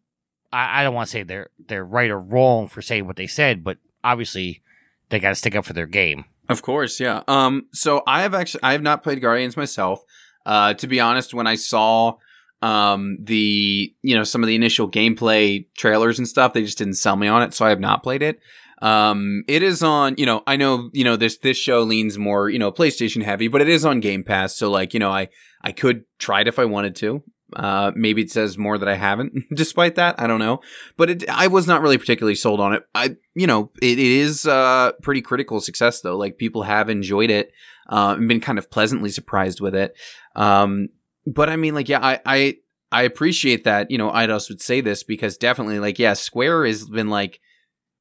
I, I don't want to say they're they're right or wrong for saying what they said, but obviously they got to stick up for their game. Of course, yeah. Um, so I have actually I have not played Guardians myself. Uh, to be honest, when I saw um the you know some of the initial gameplay trailers and stuff, they just didn't sell me on it, so I have not played it. Um, it is on, you know, I know, you know, this, this show leans more, you know, PlayStation heavy, but it is on Game Pass. So like, you know, I, I could try it if I wanted to. Uh, maybe it says more that I haven't despite that. I don't know, but it, I was not really particularly sold on it. I, you know, it, it is, uh, pretty critical success though. Like people have enjoyed it, uh, and been kind of pleasantly surprised with it. Um, but I mean, like, yeah, I, I, I appreciate that, you know, Eidos would say this because definitely like, yeah, Square has been like,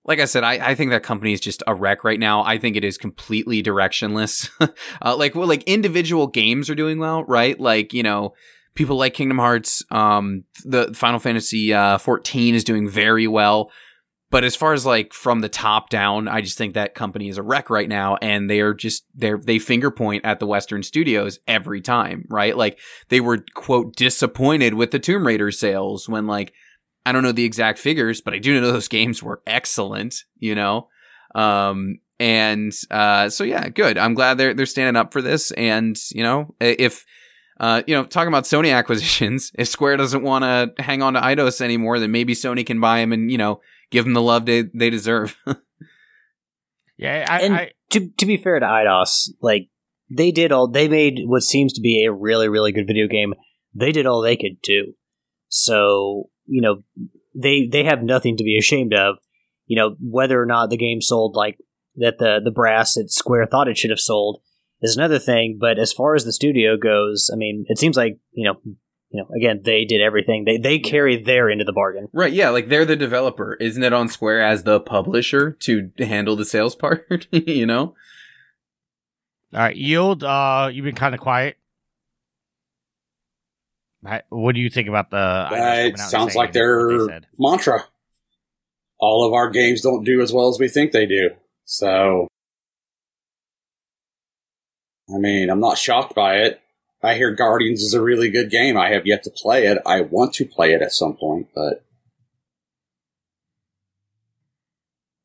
like I said, I, I think that company is just a wreck right now. I think it is completely directionless. uh, like, well, like individual games are doing well, right? Like, you know, people like Kingdom Hearts. Um, the Final Fantasy uh, 14 is doing very well. But as far as like from the top down, I just think that company is a wreck right now, and they are just they're they finger point at the Western studios every time, right? Like they were quote disappointed with the Tomb Raider sales when like I don't know the exact figures, but I do know those games were excellent, you know? Um, and, uh, so yeah, good. I'm glad they're, they're standing up for this. And, you know, if, uh, you know, talking about Sony acquisitions, if Square doesn't want to hang on to Eidos anymore, then maybe Sony can buy them and, you know, give them the love they, they deserve. yeah. I, and I, to, to be fair to Eidos, like, they did all, they made what seems to be a really, really good video game. They did all they could do. So you know they they have nothing to be ashamed of. You know whether or not the game sold like that the the brass at Square thought it should have sold is another thing. But as far as the studio goes, I mean, it seems like you know you know again they did everything they they carry their into the bargain. Right? Yeah, like they're the developer. Isn't it on Square as the publisher to handle the sales part? you know. All right, yield. Uh, you've been kind of quiet. What do you think about the? Uh, it sounds like their they mantra. All of our games don't do as well as we think they do. So, I mean, I'm not shocked by it. I hear Guardians is a really good game. I have yet to play it. I want to play it at some point, but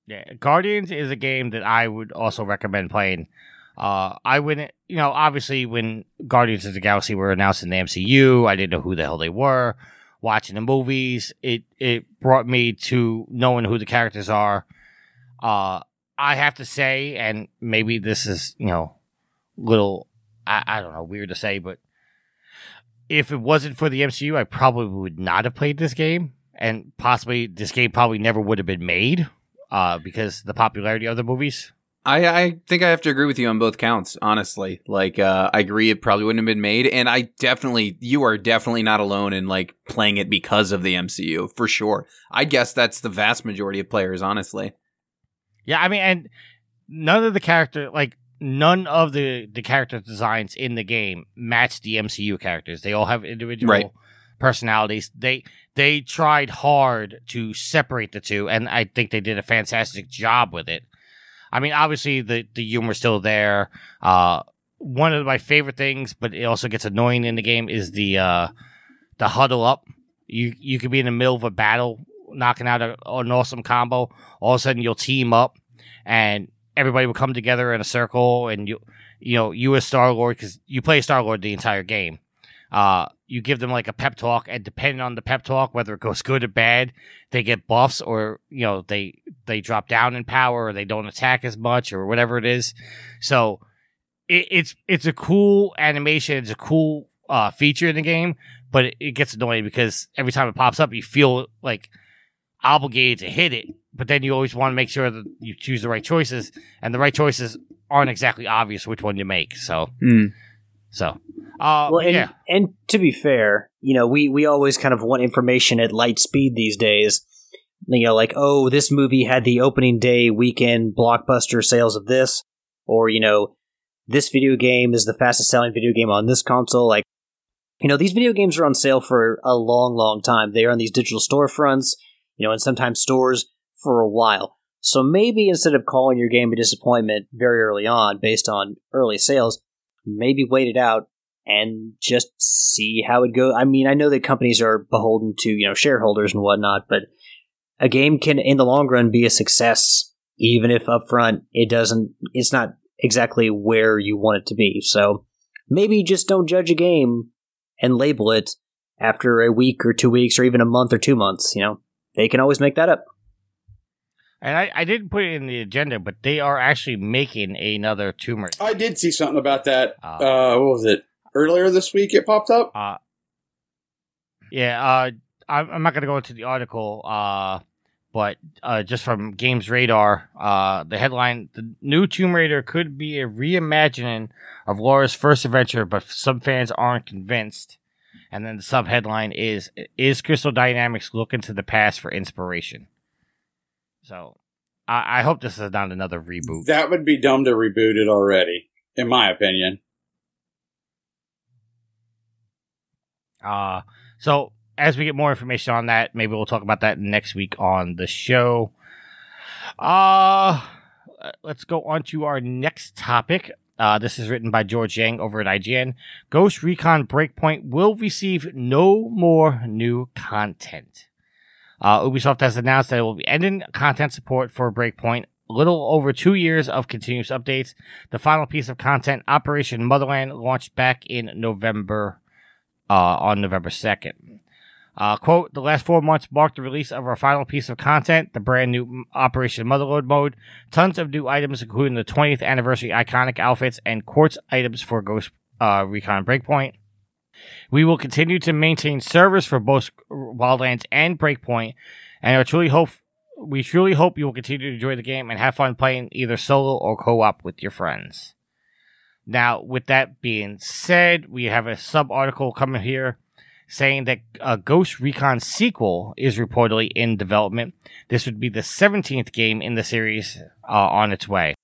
yeah, Guardians is a game that I would also recommend playing. Uh, I wouldn't, you know, obviously when Guardians of the Galaxy were announced in the MCU, I didn't know who the hell they were. Watching the movies, it it brought me to knowing who the characters are. Uh, I have to say, and maybe this is, you know, little, I, I don't know, weird to say, but if it wasn't for the MCU, I probably would not have played this game, and possibly this game probably never would have been made, uh, because the popularity of the movies. I, I think I have to agree with you on both counts, honestly. Like, uh, I agree it probably wouldn't have been made. And I definitely, you are definitely not alone in like playing it because of the MCU, for sure. I guess that's the vast majority of players, honestly. Yeah, I mean, and none of the character, like, none of the, the character designs in the game match the MCU characters. They all have individual right. personalities. They, they tried hard to separate the two, and I think they did a fantastic job with it. I mean, obviously the the humor's still there. Uh, one of my favorite things, but it also gets annoying in the game, is the uh, the huddle up. You you could be in the middle of a battle, knocking out a, an awesome combo. All of a sudden, you'll team up, and everybody will come together in a circle, and you you know you as Star Lord because you play Star Lord the entire game. Uh, you give them like a pep talk, and depending on the pep talk, whether it goes good or bad, they get buffs, or you know they they drop down in power, or they don't attack as much, or whatever it is. So it, it's it's a cool animation. It's a cool uh, feature in the game, but it, it gets annoying because every time it pops up, you feel like obligated to hit it, but then you always want to make sure that you choose the right choices, and the right choices aren't exactly obvious which one you make. So, mm. So uh, well, and, yeah. and to be fair, you know, we we always kind of want information at light speed these days. You know, like oh, this movie had the opening day weekend blockbuster sales of this, or you know, this video game is the fastest selling video game on this console. Like, you know, these video games are on sale for a long, long time. They are on these digital storefronts, you know, and sometimes stores for a while. So maybe instead of calling your game a disappointment very early on based on early sales, maybe wait it out and just see how it goes. I mean, I know that companies are beholden to, you know, shareholders and whatnot, but a game can in the long run be a success even if upfront it doesn't it's not exactly where you want it to be. So maybe just don't judge a game and label it after a week or two weeks or even a month or two months, you know. They can always make that up. And I, I didn't put it in the agenda, but they are actually making another Tomb Raider. I did see something about that. Uh, Uh, what was it? Earlier this week, it popped up. Uh, yeah, uh, I'm, I'm not going to go into the article, uh, but uh, just from Games Radar, uh, the headline: "The new Tomb Raider could be a reimagining of Lara's first adventure, but some fans aren't convinced." And then the sub headline is: "Is Crystal Dynamics looking to the past for inspiration?" So, I, I hope this is not another reboot. That would be dumb to reboot it already, in my opinion. Uh, so as we get more information on that, maybe we'll talk about that next week on the show. Uh, let's go on to our next topic. Uh, this is written by George Yang over at IGN. Ghost Recon Breakpoint will receive no more new content. Uh, Ubisoft has announced that it will be ending content support for Breakpoint. Little over two years of continuous updates. The final piece of content, Operation Motherland, launched back in November uh, on November 2nd. Uh, quote, the last four months marked the release of our final piece of content, the brand new Operation Motherland mode. Tons of new items, including the 20th anniversary iconic outfits and quartz items for Ghost uh, Recon Breakpoint. We will continue to maintain servers for both Wildlands and Breakpoint, and I truly hope we truly hope you will continue to enjoy the game and have fun playing either solo or co-op with your friends. Now, with that being said, we have a sub article coming here saying that a Ghost Recon sequel is reportedly in development. This would be the 17th game in the series uh, on its way.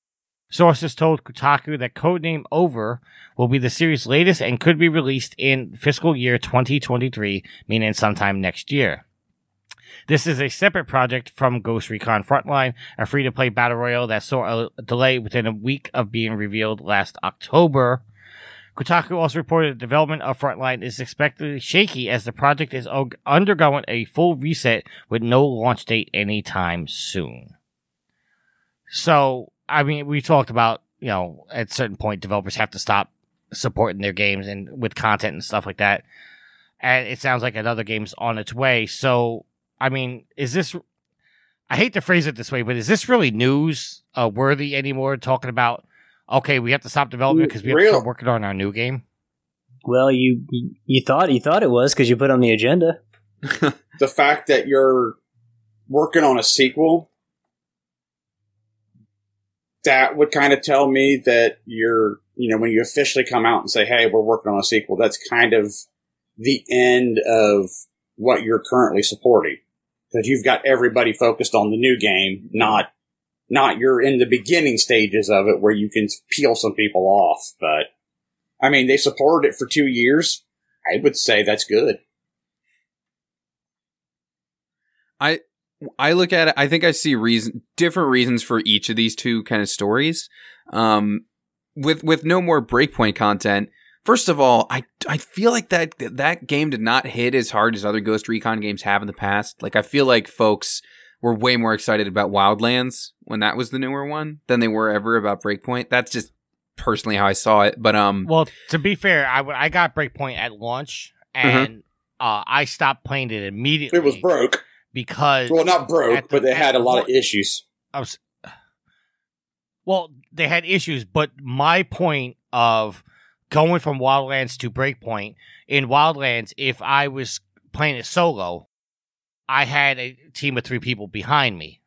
Sources told Kotaku that Codename Over will be the series' latest and could be released in fiscal year 2023, meaning sometime next year. This is a separate project from Ghost Recon Frontline, a free to play battle royale that saw a delay within a week of being revealed last October. Kotaku also reported the development of Frontline is expected shaky as the project is undergoing a full reset with no launch date anytime soon. So, I mean, we talked about, you know, at a certain point, developers have to stop supporting their games and with content and stuff like that. And it sounds like another game's on its way. So, I mean, is this? I hate to phrase it this way, but is this really news uh, worthy anymore? Talking about okay, we have to stop development because we have Real- to start working on our new game. Well, you you- you thought you thought it was because you put on the agenda. The fact that you're working on a sequel, that would kind of tell me that you're, you know, when you officially come out and say, hey, we're working on a sequel, that's kind of the end of what you're currently supporting. Because you've got everybody focused on the new game, not not you're in the beginning stages of it where you can peel some people off. But I mean, they supported it for two years. I would say that's good. I I look at it. I think I see reason different reasons for each of these two kind of stories. Um, with with no more breakpoint content. First of all, I I feel like that that game did not hit as hard as other Ghost Recon games have in the past. Like I feel like folks were way more excited about Wildlands when that was the newer one than they were ever about Breakpoint. That's just personally how I saw it. But um, Well, to be fair, I, w- I got Breakpoint at launch and uh, I stopped playing it immediately. It was broke. Because Well, not broke, the- but they had a lot of issues. I was, well, they had issues, but my point of going from Wildlands to Breakpoint in Wildlands, if I was playing it solo, I had a team of three people behind me,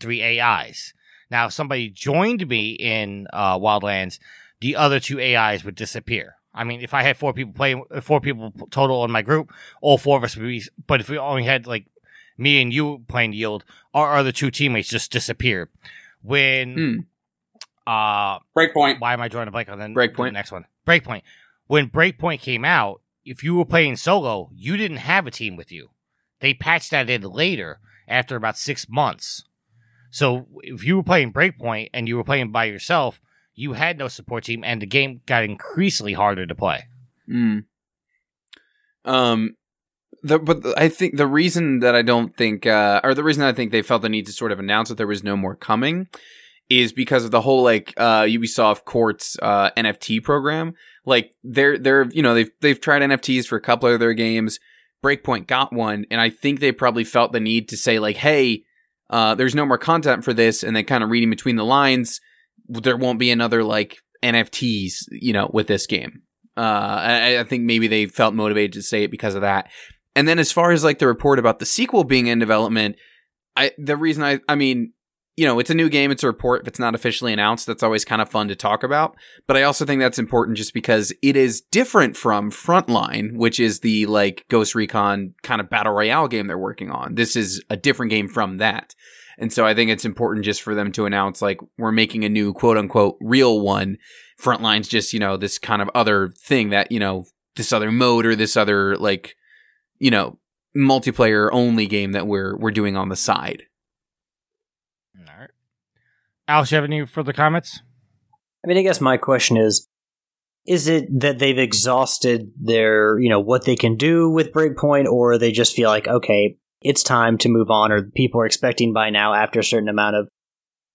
three AIs. Now, if somebody joined me in uh, Wildlands, the other two AIs would disappear. I mean, if I had four people playing, four people total in my group, all four of us would be. But if we only had like me and you playing Yield, our other two teammates just disappear. When Hmm. uh Breakpoint. why am I drawing a blank on the, Breakpoint. the next one? Breakpoint. When Breakpoint came out, if you were playing solo, you didn't have a team with you. They patched that in later after about six months. So if you were playing Breakpoint and you were playing by yourself, you had no support team, and the game got increasingly harder to play. Mm. Um, the but I think the reason that I don't think, uh, or the reason I think they felt the need to sort of announce that there was no more coming, is because of the whole like uh, Ubisoft Quartz uh, NFT program. Like they're they're you know they've they've tried NFTs for a couple of their games. Breakpoint got one, and I think they probably felt the need to say like, hey, uh, there's no more content for this, and then kind of reading between the lines, there won't be another like NFTs, you know, with this game. Uh, I, I think maybe they felt motivated to say it because of that. And then as far as like the report about the sequel being in development, I the reason I I mean you know, it's a new game, it's a report. If it's not officially announced, that's always kind of fun to talk about. But I also think that's important just because it is different from Frontline, which is the like Ghost Recon kind of battle royale game they're working on. This is a different game from that. And so I think it's important just for them to announce like we're making a new quote unquote real one. Frontline's just, you know, this kind of other thing that, you know, this other mode or this other like, you know, multiplayer only game that we're we're doing on the side. All right. Alex, you have any further comments? I mean, I guess my question is is it that they've exhausted their, you know, what they can do with Breakpoint or they just feel like okay, it's time to move on or people are expecting by now after a certain amount of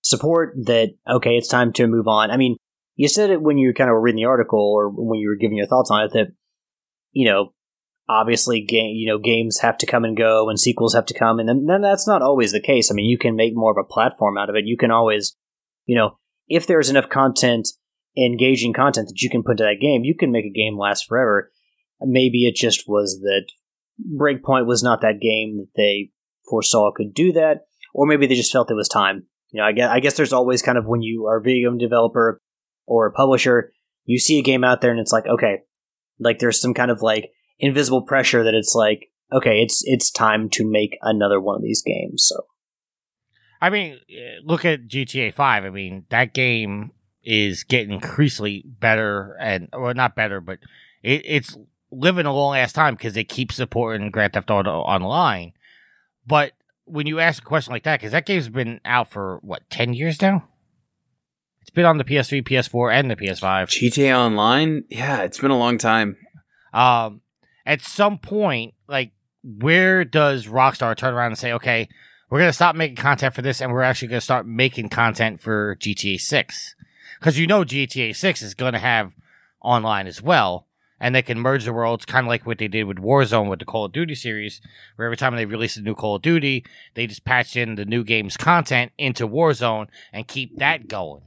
support that okay, it's time to move on. I mean, you said it when you kind of were reading the article or when you were giving your thoughts on it that you know, obviously game you know games have to come and go and sequels have to come and then, then that's not always the case. I mean you can make more of a platform out of it. You can always you know if there's enough content engaging content that you can put into that game you can make a game last forever. Maybe it just was that breakpoint was not that game that they foresaw could do that or maybe they just felt it was time. You know i guess, I guess there's always kind of when you are a video game developer or a publisher you see a game out there and it's like okay like there's some kind of like invisible pressure that it's like okay it's it's time to make another one of these games so I mean, eh, look at GTA 5. I mean, that game is getting increasingly better and, or not better, but it, it's living a long ass time because they keep supporting Grand Theft Auto Online. But when you ask a question like that, because that game's been out for what, 10 years now? It's been on the PS3, PS4, and the PS5. GTA Online, yeah, it's been a long time. Um, at some point, like, where does Rockstar turn around and say, okay, we're going to stop making content for this and we're actually going to start making content for GTA 6? Because you know GTA 6 is going to have online as well. And they can merge the worlds, kind of like what they did with Warzone with the Call of Duty series, where every time they release a new Call of Duty, they just patch in the new game's content into Warzone and keep that going.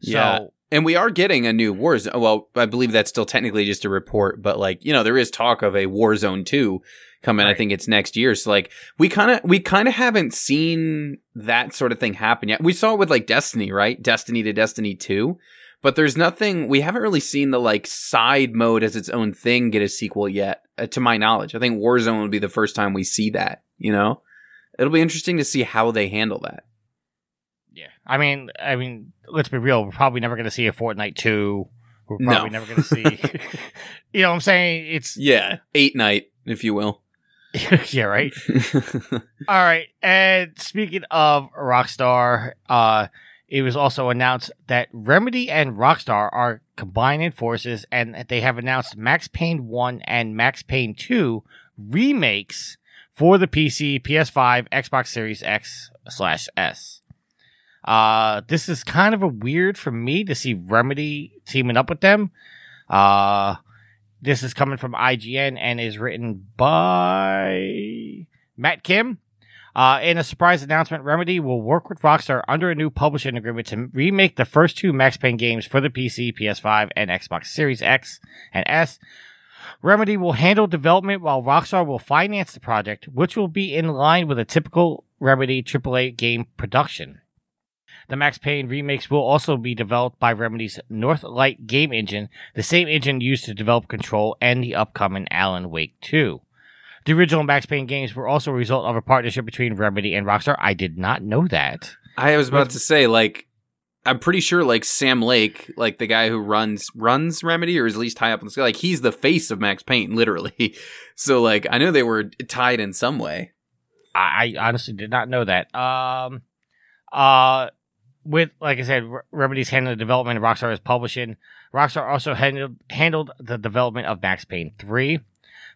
Yeah. And we are getting a new Warzone. Well, I believe that's still technically just a report, but like, you know, there is talk of a Warzone 2 coming. I think it's next year. So like, we kind of, we kind of haven't seen that sort of thing happen yet. We saw it with like Destiny, right? Destiny to Destiny 2. But there's nothing, we haven't really seen the like side mode as its own thing get a sequel yet, uh, to my knowledge. I think Warzone would be the first time we see that, you know? It'll be interesting to see how they handle that. I mean, I mean, let's be real. We're probably never going to see a Fortnite 2. We're No. probably never going to see. you know what I'm saying? It's. Yeah. Eight night, if you will. yeah, right? All right. And speaking of Rockstar, uh, it was also announced that Remedy and Rockstar are combining forces and that they have announced Max Payne 1 and Max Payne 2 remakes for the PC, PS5, Xbox Series X slash S. Uh, this is kind of a weird for me to see Remedy teaming up with them. Uh, this is coming from IGN and is written by Matt Kim. Uh, in a surprise announcement, Remedy will work with Rockstar under a new publishing agreement to remake the first two Max Payne games for the PC, PS5, and Xbox Series X and S. Remedy will handle development while Rockstar will finance the project, which will be in line with a typical Remedy AAA game production. The Max Payne remakes will also be developed by Remedy's Northlight game engine, the same engine used to develop Control and the upcoming Alan Wake 2. The original Max Payne games were also a result of a partnership between Remedy and Rockstar. I did not know that. I was about to say, like, I'm pretty sure, like Sam Lake, like the guy who runs runs Remedy, or is at least high up in the sky, like he's the face of Max Payne, literally. So, like, I know they were tied in some way. I, I honestly did not know that. Um, Uh, with like I said, Remedy's handling the development, Rockstar is publishing. Rockstar also handled handled the development of Max Payne three.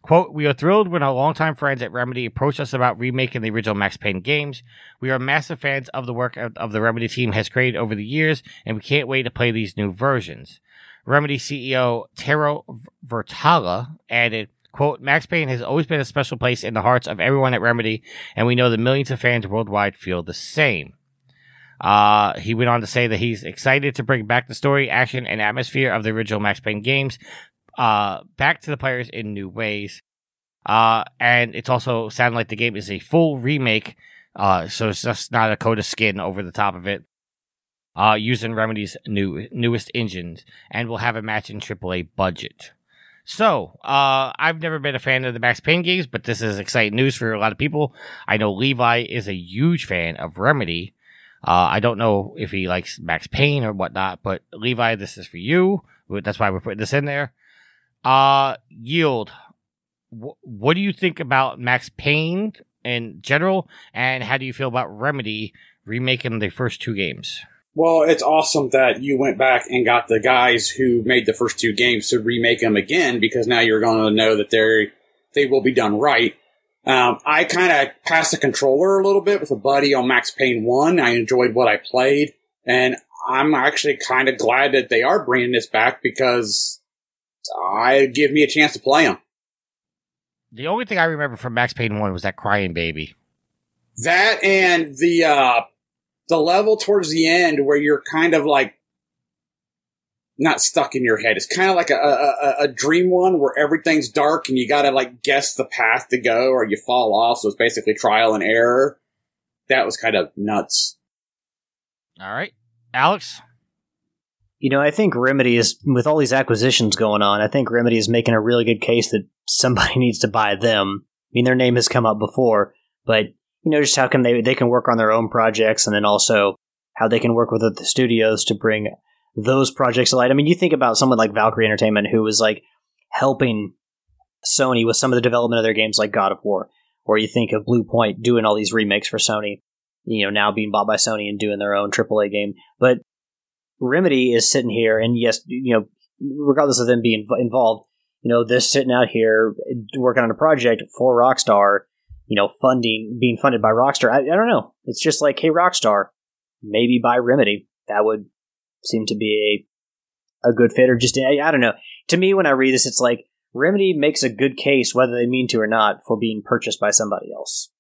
Quote, we are thrilled when our longtime friends at Remedy approached us about remaking the original Max Payne games. We are massive fans of the work of, the Remedy team has created over the years, and we can't wait to play these new versions. Remedy CEO Tero Virtala added, quote, Max Payne has always been a special place in the hearts of everyone at Remedy, and we know that millions of fans worldwide feel the same. Uh, he went on to say that he's excited to bring back the story, action, and atmosphere of the original Max Payne games uh, back to the players in new ways. Uh, and it's also sounding like the game is a full remake, uh, so it's just not a coat of skin over the top of it. Uh, using Remedy's new newest engines, and will have a matching AAA budget. So, uh, I've never been a fan of the Max Payne games, but this is exciting news for a lot of people. I know Levi is a huge fan of Remedy. Uh, I don't know if he likes Max Payne or whatnot, but Levi, this is for you. That's why we're putting this in there. Uh, Yield, wh- what do you think about Max Payne in general, and how do you feel about Remedy remaking the first two games? Well, it's awesome that you went back and got the guys who made the first two games to remake them again because now you're going to know that they're they will be done right. Um, I kind of passed the controller a little bit with a buddy on Max Payne One. I enjoyed what I played, and I'm actually kind of glad that they are bringing this back because I give me a chance to play them. The only thing I remember from Max Payne 1 was that crying baby. That and the uh, the level towards the end where you're kind of like not stuck in your head. It's kind of like a, a, a dream one where everything's dark and you got to like guess the path to go or you fall off. So it's basically trial and error. That was kind of nuts. All right. Alex? You know, I think Remedy is, with all these acquisitions going on, I think Remedy is making a really good case that somebody needs to buy them. I mean, their name has come up before, but, you know, just how can they, they can work on their own projects and then also how they can work with the studios to bring those projects to. I mean, you think about someone like Valkyrie Entertainment who was like helping Sony with some of the development of their games like God of War, or you think of Bluepoint doing all these remakes for Sony, you know, now being bought by Sony and doing their own AAA game. But Remedy is sitting here, and yes, you know, regardless of them being involved, you know, they're sitting out here working on a project for Rockstar, you know, funding, being funded by Rockstar. I, I don't know. It's just like, hey, Rockstar, maybe buy Remedy. That would seem to be a, a good fit, or just, I, I don't know. To me, when I read this, it's like, Remedy makes a good case, whether they mean to or not, for being purchased by somebody else.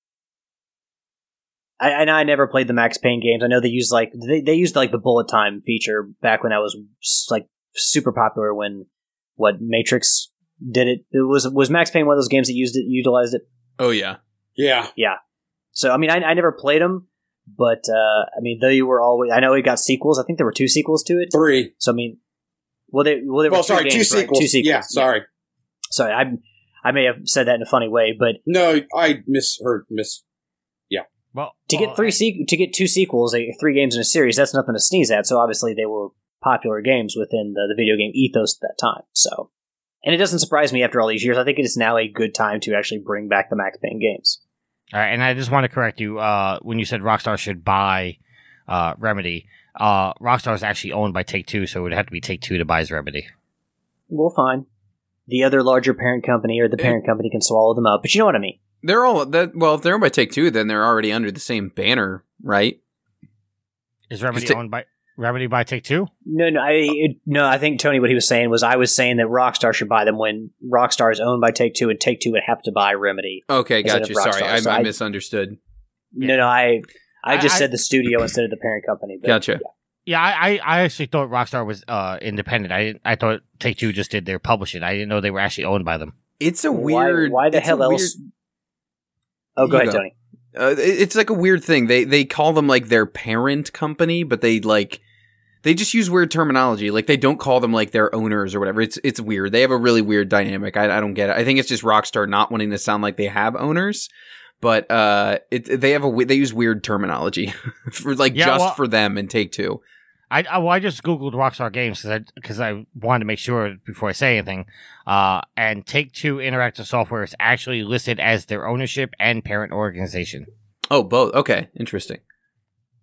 I, and I never played the Max Payne games. I know they used like they, they used like the bullet time feature back when that was like super popular when what Matrix did it. It was was Max Payne one of those games that used it utilized it. Oh yeah, Yeah. Yeah. So I mean, I, I never played them, but uh, I mean, they were always. I know it got sequels. I think there were two sequels to it. Three. So I mean, well, they well, there were Well, three sorry, two games, right? sequels. Two sequels. Yeah, sorry. Sorry, I I may have said that in a funny way, but No, I misheard. Miss. Yeah. Well, to well, get three sequ- to get two sequels, like, three games in a series, that's nothing to sneeze at. So obviously they were popular games within the, the video game ethos at that time. So, and it doesn't surprise me after all these years. I think it is now a good time to actually bring back the Max Payne games. All right, and I just want to correct you. Uh, when you said Rockstar should buy uh, Remedy, uh, Rockstar is actually owned by Take Two, so it would have to be Take Two to buy Remedy. Well, fine. The other larger parent company or the parent company can swallow them up, but you know what I mean. they're all that. Well, if they're owned by Take Two, then they're already under the same banner, right? Is Remedy Take- owned by Remedy by Take Two? No, no, I it, no. I think Tony, what he was saying was, I was saying that Rockstar should buy them when Rockstar is owned by Take Two, and Take Two would have to buy Remedy. Okay, Instead got you. Sorry, I, so I I- misunderstood. No, no, I I just I- said the studio instead of the parent company. But, Gotcha. yeah. Yeah, I, I, I actually thought Rockstar was uh, independent. I didn't, I thought Take Two just did their publishing. I didn't know they were actually owned by them. It's a weird. Why, the it's a hell weird- else? Oh, go You ahead, go. Tony. Uh, it's like a weird thing. They they call them like their parent company, but they like they just use weird terminology. Like they don't call them like their owners or whatever. It's it's weird. They have a really weird dynamic. I, I don't get it. I think it's just Rockstar not wanting to sound like they have owners, but uh, it they have a they use weird terminology for like Yeah, just well- for them and Take Two. I, I, well, I just googled Rockstar Games because I because I wanted to make sure before I say anything. Uh, and Take Two Interactive Software is actually listed as their ownership and parent organization. Oh, both. Okay, interesting.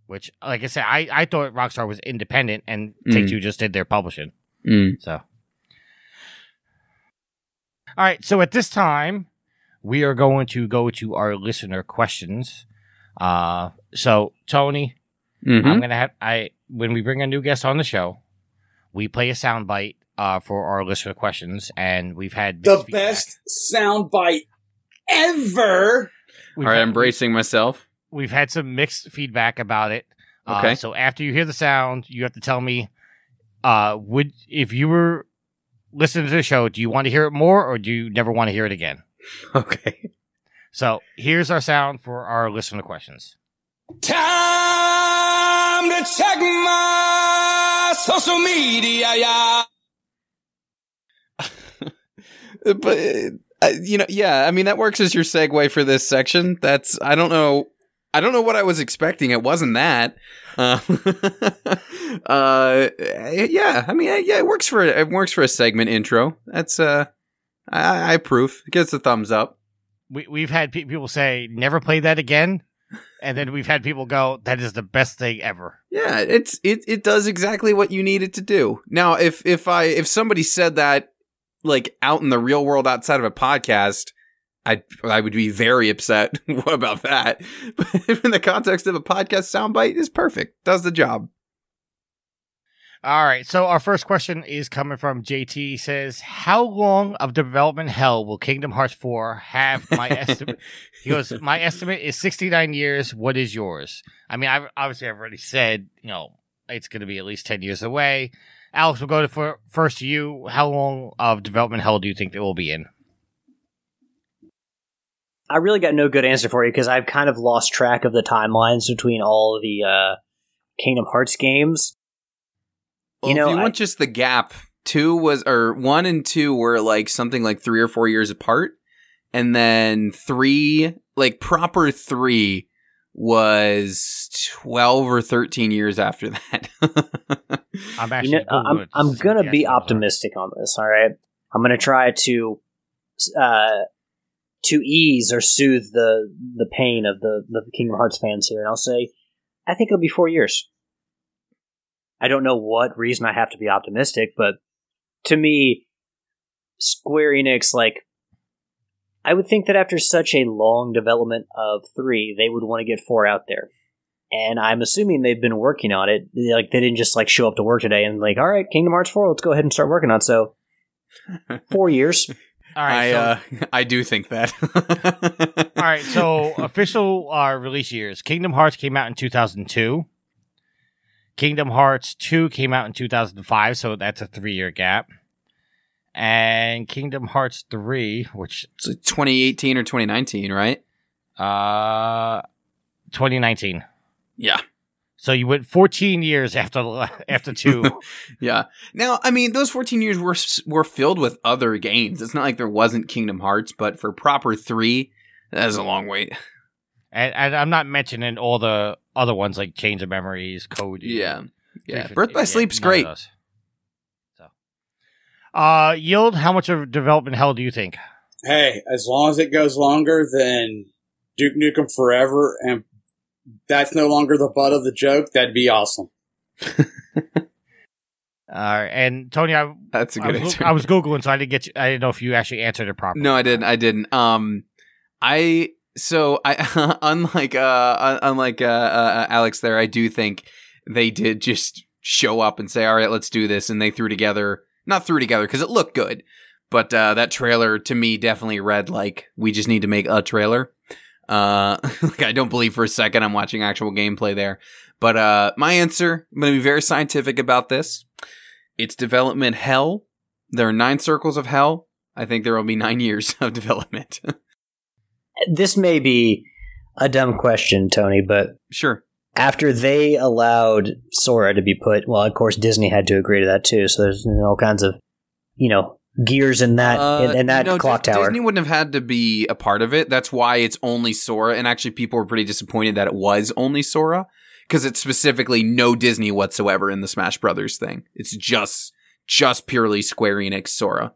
which, like I said, I, I thought Rockstar was independent and Mm. Take Two just did their publishing. Mm. So, all right. So at this time, we are going to go to our listener questions. Uh, so Tony, Mhm. I'm gonna have I when we bring a new guest on the show, we play a soundbite uh for our listener questions, and we've had The mixed feedback. best soundbite ever. We've All right, had- I'm bracing myself. We've had some mixed feedback about it. Uh, Okay. so after you hear the sound, you have to tell me, uh, would if you were listening to the show, do you want to hear it more, or do you never want to hear it again? Okay. So here's our sound for our listener questions. Time to check my social media, yeah. but uh, you know, yeah, I mean that works as your segue for this section. That's I don't know, I don't know what I was expecting. It wasn't that. Uh, uh yeah, I mean, yeah, it works for it works for a segment intro. That's uh, I, I approve. It gets a thumbs up. We we've had pe- people say never play that again, and then we've had people go that is the best thing ever. Yeah, it's it it does exactly what you need it to do. Now, if if I if somebody said that like out in the real world outside of a podcast, I I would be very upset about that. But in the context of a podcast soundbite is perfect. Does the job. All right, so our first question is coming from JT. He Says, "How long of development hell will Kingdom Hearts 4 have?" My estimate. He goes, "My estimate is 69 years. What is yours?" I mean, I've obviously I've already said, you know, it's going to be at least 10 years away. Alex, we'll go to for, first to you. How long of development hell do you think it will be in? I really got no good answer for you because I've kind of lost track of the timelines between all the uh, Kingdom Hearts games. Well, You know, if you I- want just the gap, two was or one and two were like something like three or four years apart, and then three, like proper three, was twelve or thirteen years after that. I'm You actually. know, Googling I'm, I'm gonna be optimistic on this. All right, I'm gonna try to uh, to ease or soothe the the pain of the the Kingdom Hearts fans here, and I'll say I think it'll be four years. I don't know what reason I have to be optimistic, but to me, Square Enix like. I would think that after such a long development of three, they would want to get four out there. And I'm assuming they've been working on it. Like they didn't just like show up to work today and like, all right, Kingdom Hearts four, let's go ahead and start working on. it. So four years. All right, I so, uh, I do think that. all right. So official uh, release years: Kingdom Hearts came out in 2002. Kingdom Hearts 2 came out in 2005, so that's a three-year gap. And Kingdom Hearts 3, which It's like 2018 or 2019, right? uh 2019. Yeah. So you went 14 years after after 2. Yeah. Now, I mean, those 14 years were were filled with other games. It's not like there wasn't Kingdom Hearts, but for proper 3, that's a long wait. and, and I'm not mentioning all the other ones like Chains of Memories, Code. Yeah. Yeah. Birth by yeah, Sleep's great. So, uh, Yield, how much of development hell do you think? Hey, as long as it goes longer than Duke Nukem Forever and that's no longer the butt of the joke, that'd be awesome. Uh, and Tony, I, That's a good was, answer. I was googling, so I didn't get. You, I didn't know if you actually answered it properly. No, I didn't. I didn't. Um, I so I unlike uh unlike uh, uh Alex there, I do think they did just show up and say, "All right, let's do this," and they threw together not threw together because it looked good, but uh, that trailer to me definitely read like we just need to make a trailer. Uh, like I don't believe for a second I'm watching actual gameplay there. But uh, my answer, I'm going to be very scientific about this. It's development hell. There are nine circles of hell. I think there will be nine years of development. This may be a dumb question, Tony, but sure. after they allowed Sora to be put, well, of course Disney had to agree to that too. So there's all kinds of, you know, gears in that Uh, in, in that no, clock tower. Disney wouldn't have had to be a part of it. That's why it's only Sora. And actually, people were pretty disappointed that it was only Sora because it's specifically no Disney whatsoever in the Smash Brothers thing. It's just just purely Square Enix Sora.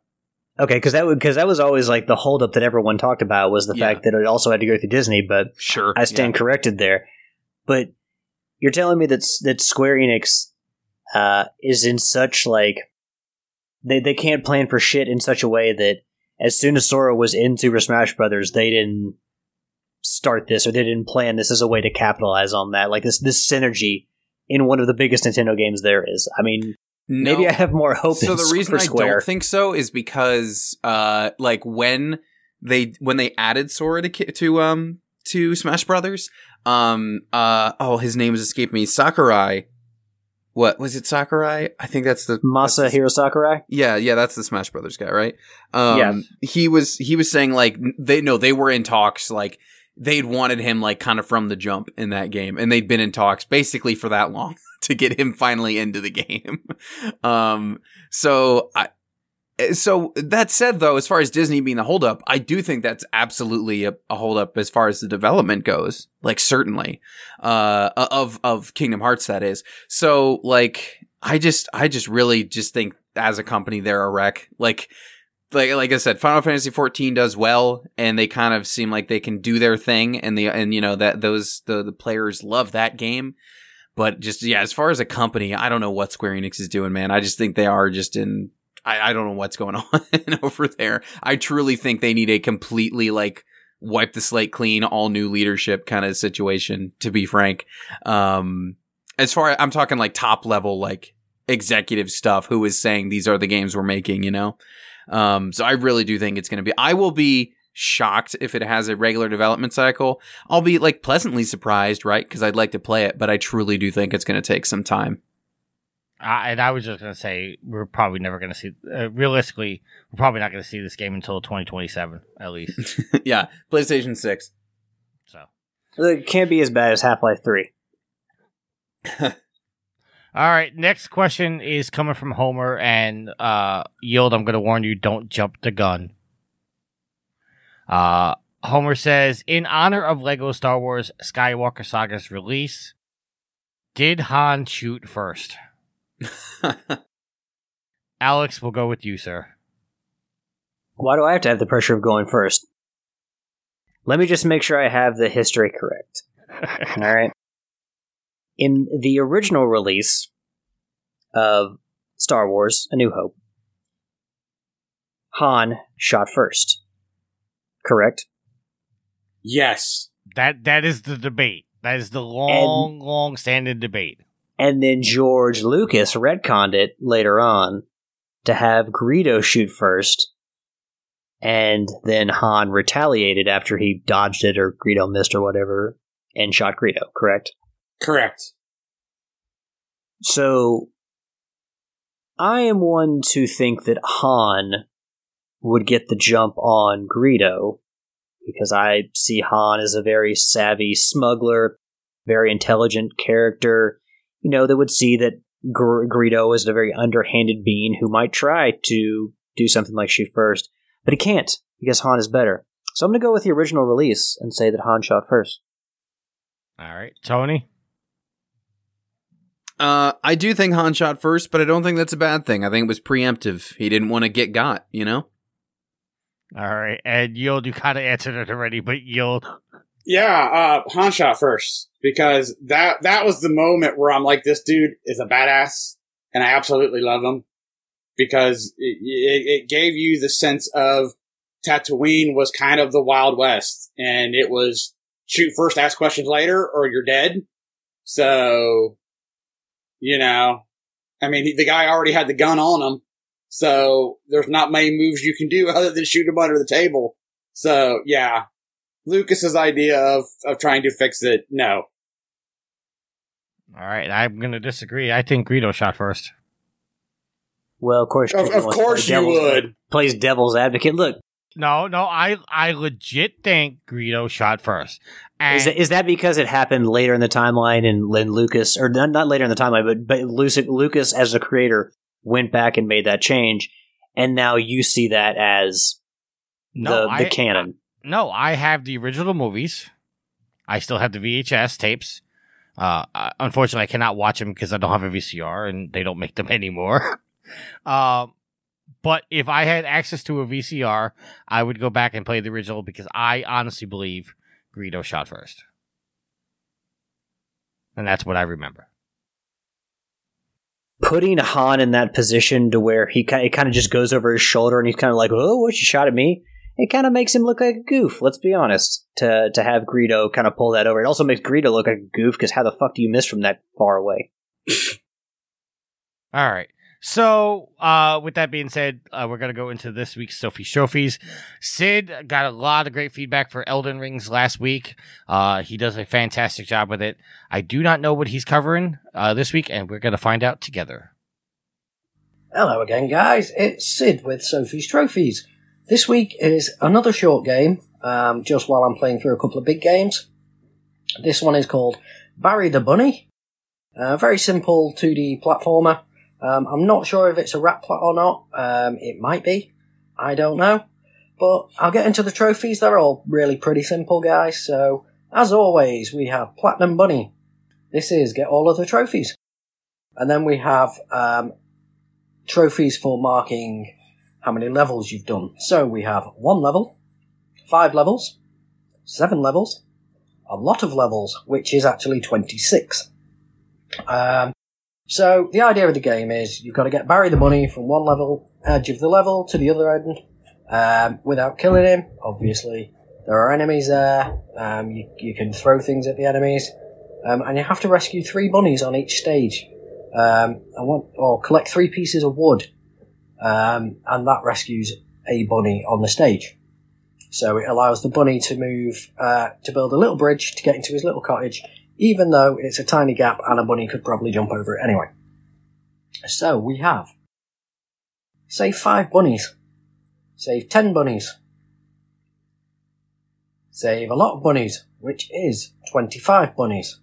Okay, because that because that was always like the holdup that everyone talked about was the Yeah. fact that it also had to go through Disney. But Sure, I stand corrected there. But you're telling me that that Square Enix uh, is in such like they they can't plan for shit in such a way that as soon as Sora was in Super Smash Brothers, they didn't start this or they didn't plan this as a way to capitalize on that. Like this this synergy in one of the biggest Nintendo games there is. I mean, maybe I have more hope. so the reason I Square. don't think so is because uh like when they when they added Sora to to um to Smash Brothers um uh oh his name has escaped me Sakurai what was it Sakurai I think that's the Masa that's the- Hiro Sakurai. yeah yeah that's the Smash Brothers guy right um Yeah. he was he was saying like they no they were in talks like they'd wanted him like kind of from the jump in that game and they'd been in talks basically for that long to get him finally into the game. Um so i so that said though as far as disney being the holdup i do think that's absolutely a, a holdup as far as the development goes like certainly uh of of kingdom hearts that is. So like i just i just really just think as a company they're a wreck. Like like like I said, Final Fantasy 14 does well, and they kind of seem like they can do their thing, and the and you know that those the the players love that game. But just yeah, as far as a company, I don't know what Square Enix is doing, man. I just think they are just in. I, I don't know what's going on over there. I truly think they need a completely like wipe the slate clean, all new leadership kind of situation. To be frank, um, as far I'm talking like top level like executive stuff, who is saying these are the games we're making, you know. Um, so I really do think it's going to be. I will be shocked if it has a regular development cycle. I'll be like pleasantly surprised, right? Because I'd like to play it, but I truly do think it's going to take some time. Uh, and I was just gonna say we're probably never gonna see. Uh, realistically, we're probably not gonna see this game until 2027 at least. yeah, PlayStation Six. So, It can't be as bad as Half Life Three. all right. Next question is coming from Homer and uh, Yield. I'm gonna warn you: don't jump the gun. Uh, Homer says, in honor of Lego Star Wars Skywalker Saga's release, did Han shoot first? Alex, we'll go with you, sir. Why do I have to have the pressure of going first? Let me just make sure I have the history correct. All right. In the original release of Star Wars A New Hope, Han shot first. Correct? Yes. That that is the debate. That is the long, long standing debate. And then George Lucas retconned it later on to have Greedo shoot first. And then Han retaliated after he dodged it or Greedo missed or whatever and shot Greedo, correct? Correct. So I am one to think that Han would get the jump on Greedo because I see Han as a very savvy smuggler, very intelligent character, you know, that would see that Gr- Greedo is a very underhanded being who might try to do something like shoot first, but he can't because Han is better. So I'm going to go with the original release and say that Han shot first. All right, Tony. Uh, I do think Han shot first, but I don't think that's a bad thing. I think it was preemptive. He didn't want to get got, you know? All right, and Yield, you kind of answered it already, but Yield. Yeah, uh, Han shot first because that that was the moment where I'm like, this dude is a badass, and I absolutely love him because it, it, it gave you the sense of Tatooine was kind of the Wild West, and it was shoot first, ask questions later, or you're dead. So, you know, I mean, he, the guy already had the gun on him, so there's not many moves you can do other than shoot him under the table. So, yeah, Lucas's idea of of trying to fix it, no. All right, I'm gonna disagree. I think Greedo shot first. Well, of course, Of, of wants to play course you devil's- would. Plays devil's advocate. Look, No, no, I I legit think Greedo shot first. And Is that, is that because it happened later in the timeline and Lynn Lucas, or not, not later in the timeline, but, but Lucas, Lucas as a creator went back and made that change, and now you see that as no, the, I, the canon. no, I have the original movies. I still have the VHS tapes. Uh, uh, unfortunately, I cannot watch them because I don't have a VCR and they don't make them anymore. um, but if I had access to a VCR, I would go back and play the original because I honestly believe Greedo shot first. and that's what I remember. Putting Han in that position to where he kind, it kind of just goes over his shoulder, and he's kind of like, "Oh, what you shot at me?" It kind of makes him look like a goof. Let's be honest. To to have Greedo kind of pull that over, it also makes Greedo look like a goof because how the fuck do you miss from that far away? All right. So, uh, with that being said, uh, we're going to go into this week's Sophie's Trophies. Sid got a lot of great feedback for Elden Rings last week. Uh, he does a fantastic job with it. I do not know what he's covering uh, this week, and we're going to find out together. Hello again, guys. It's Sid with Sophie's Trophies. This week is another short game, um, just while I'm playing through a couple of big games. This one is called Barry the Bunny. A very simple 2D platformer. Um, I'm not sure if it's a rat plot or not. Um, it might be. I don't know. But I'll get into the trophies. They're all really pretty simple, guys. So, as always, we have Platinum Bunny. This is get all of the trophies. And then we have um, trophies for marking how many levels you've done. So we have one level, five levels, seven levels, a lot of levels, which is actually 26. Um, so the idea of the game is you've got to get Barry the Bunny from one level edge of the level to the other end um, without killing him. Obviously, there are enemies there. Um, you, you can throw things at the enemies, um, and you have to rescue three bunnies on each stage. Um, or collect three pieces of wood, um, and that rescues a bunny on the stage. So it allows the bunny to move uh, to build a little bridge to get into his little cottage even though it's a tiny gap and a bunny could probably jump over it anyway. So we have save five bunnies, save ten bunnies, save a lot of bunnies, which is 25 bunnies.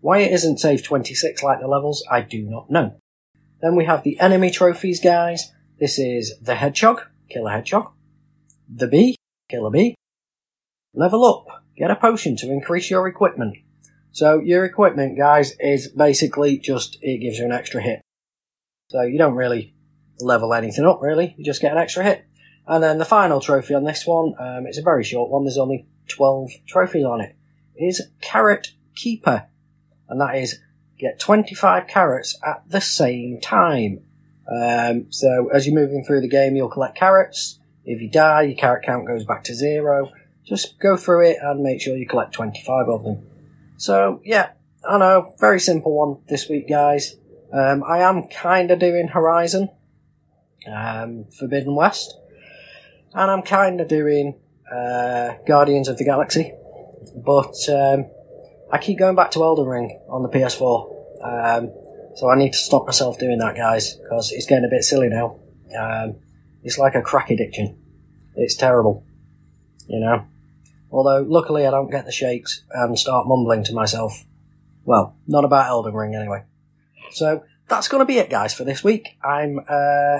Why it isn't save 26 like the levels, I do not know. Then we have the enemy trophies, guys. This is the hedgehog, kill a hedgehog. The bee, kill a bee. Level up, get a potion to increase your equipment. So your equipment, guys, is basically just it gives you an extra hit. So you don't really level anything up, really. You just get an extra hit. And then the final trophy on this one, um, it's a very short one. There's only 12 trophies on it. Is Carrot Keeper, and that is get 25 carrots at the same time. Um, so as you're moving through the game, you'll collect carrots. If you die, your carrot count goes back to zero. Just go through it and make sure you collect 25 of them. So yeah, I know, very simple one this week, guys. Um, I am kind of doing Horizon, um, Forbidden West, and I'm kind of doing uh, Guardians of the Galaxy, but um, I keep going back to Elden Ring on the PS4. Um, so I need to stop myself doing that, guys, because it's getting a bit silly now. Um, it's like a crack addiction. It's terrible, you know. Although, luckily, I don't get the shakes and start mumbling to myself. Well, not about Elden Ring anyway. So, that's going to be it, guys, for this week. I'm uh,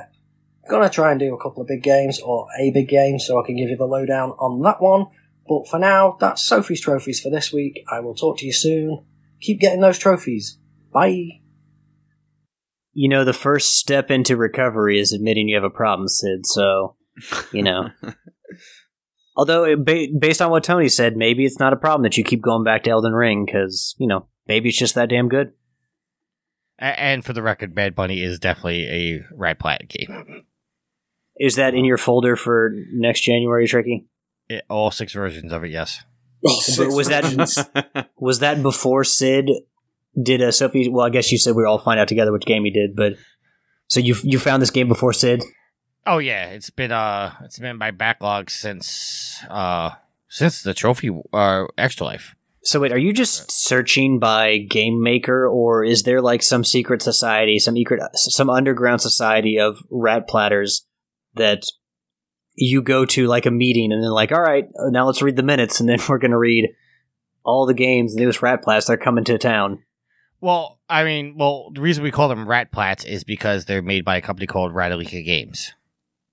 going to try and do a couple of big games, or a big game, so I can give you the lowdown on that one. But for now, that's Sophie's Trophies for this week. I will talk to you soon. Keep getting those trophies. Bye. You know, the first step into recovery is admitting you have a problem, Sid, so, you know. Although, ba- based on what Tony said, maybe it's not a problem that you keep going back to Elden Ring because you know maybe it's just that damn good. And for the record, Bad Bunny is definitely a Rat Plat game. Is that in your folder for next January, Tricky? It, all six versions of it, yes. but was that was that before Sid did a Sophie? Well, I guess you said we all find out together which game he did, but so you you found this game before Sid? Oh yeah, it's been uh it's been my backlog since uh since the trophy uh extra life. So wait, are you just searching by game maker, or is there like some secret society, some secret, some underground society of rat platters that you go to like a meeting, and then like, all right, now let's read the minutes, and then we're gonna read all the games, the newest rat plats that are coming to town. Well, I mean, well, the reason we call them rat plats is because they're made by a company called Ratalaika Games.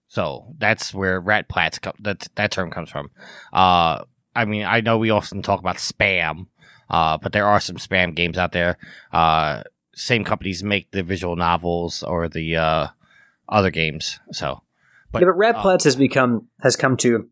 So that's where rat plats co- that that term comes from. Uh, I mean, I know we often talk about spam, uh, but there are some spam games out there. Uh, same companies make the visual novels or the uh, other games. So, but, yeah, but rat plats has become has come to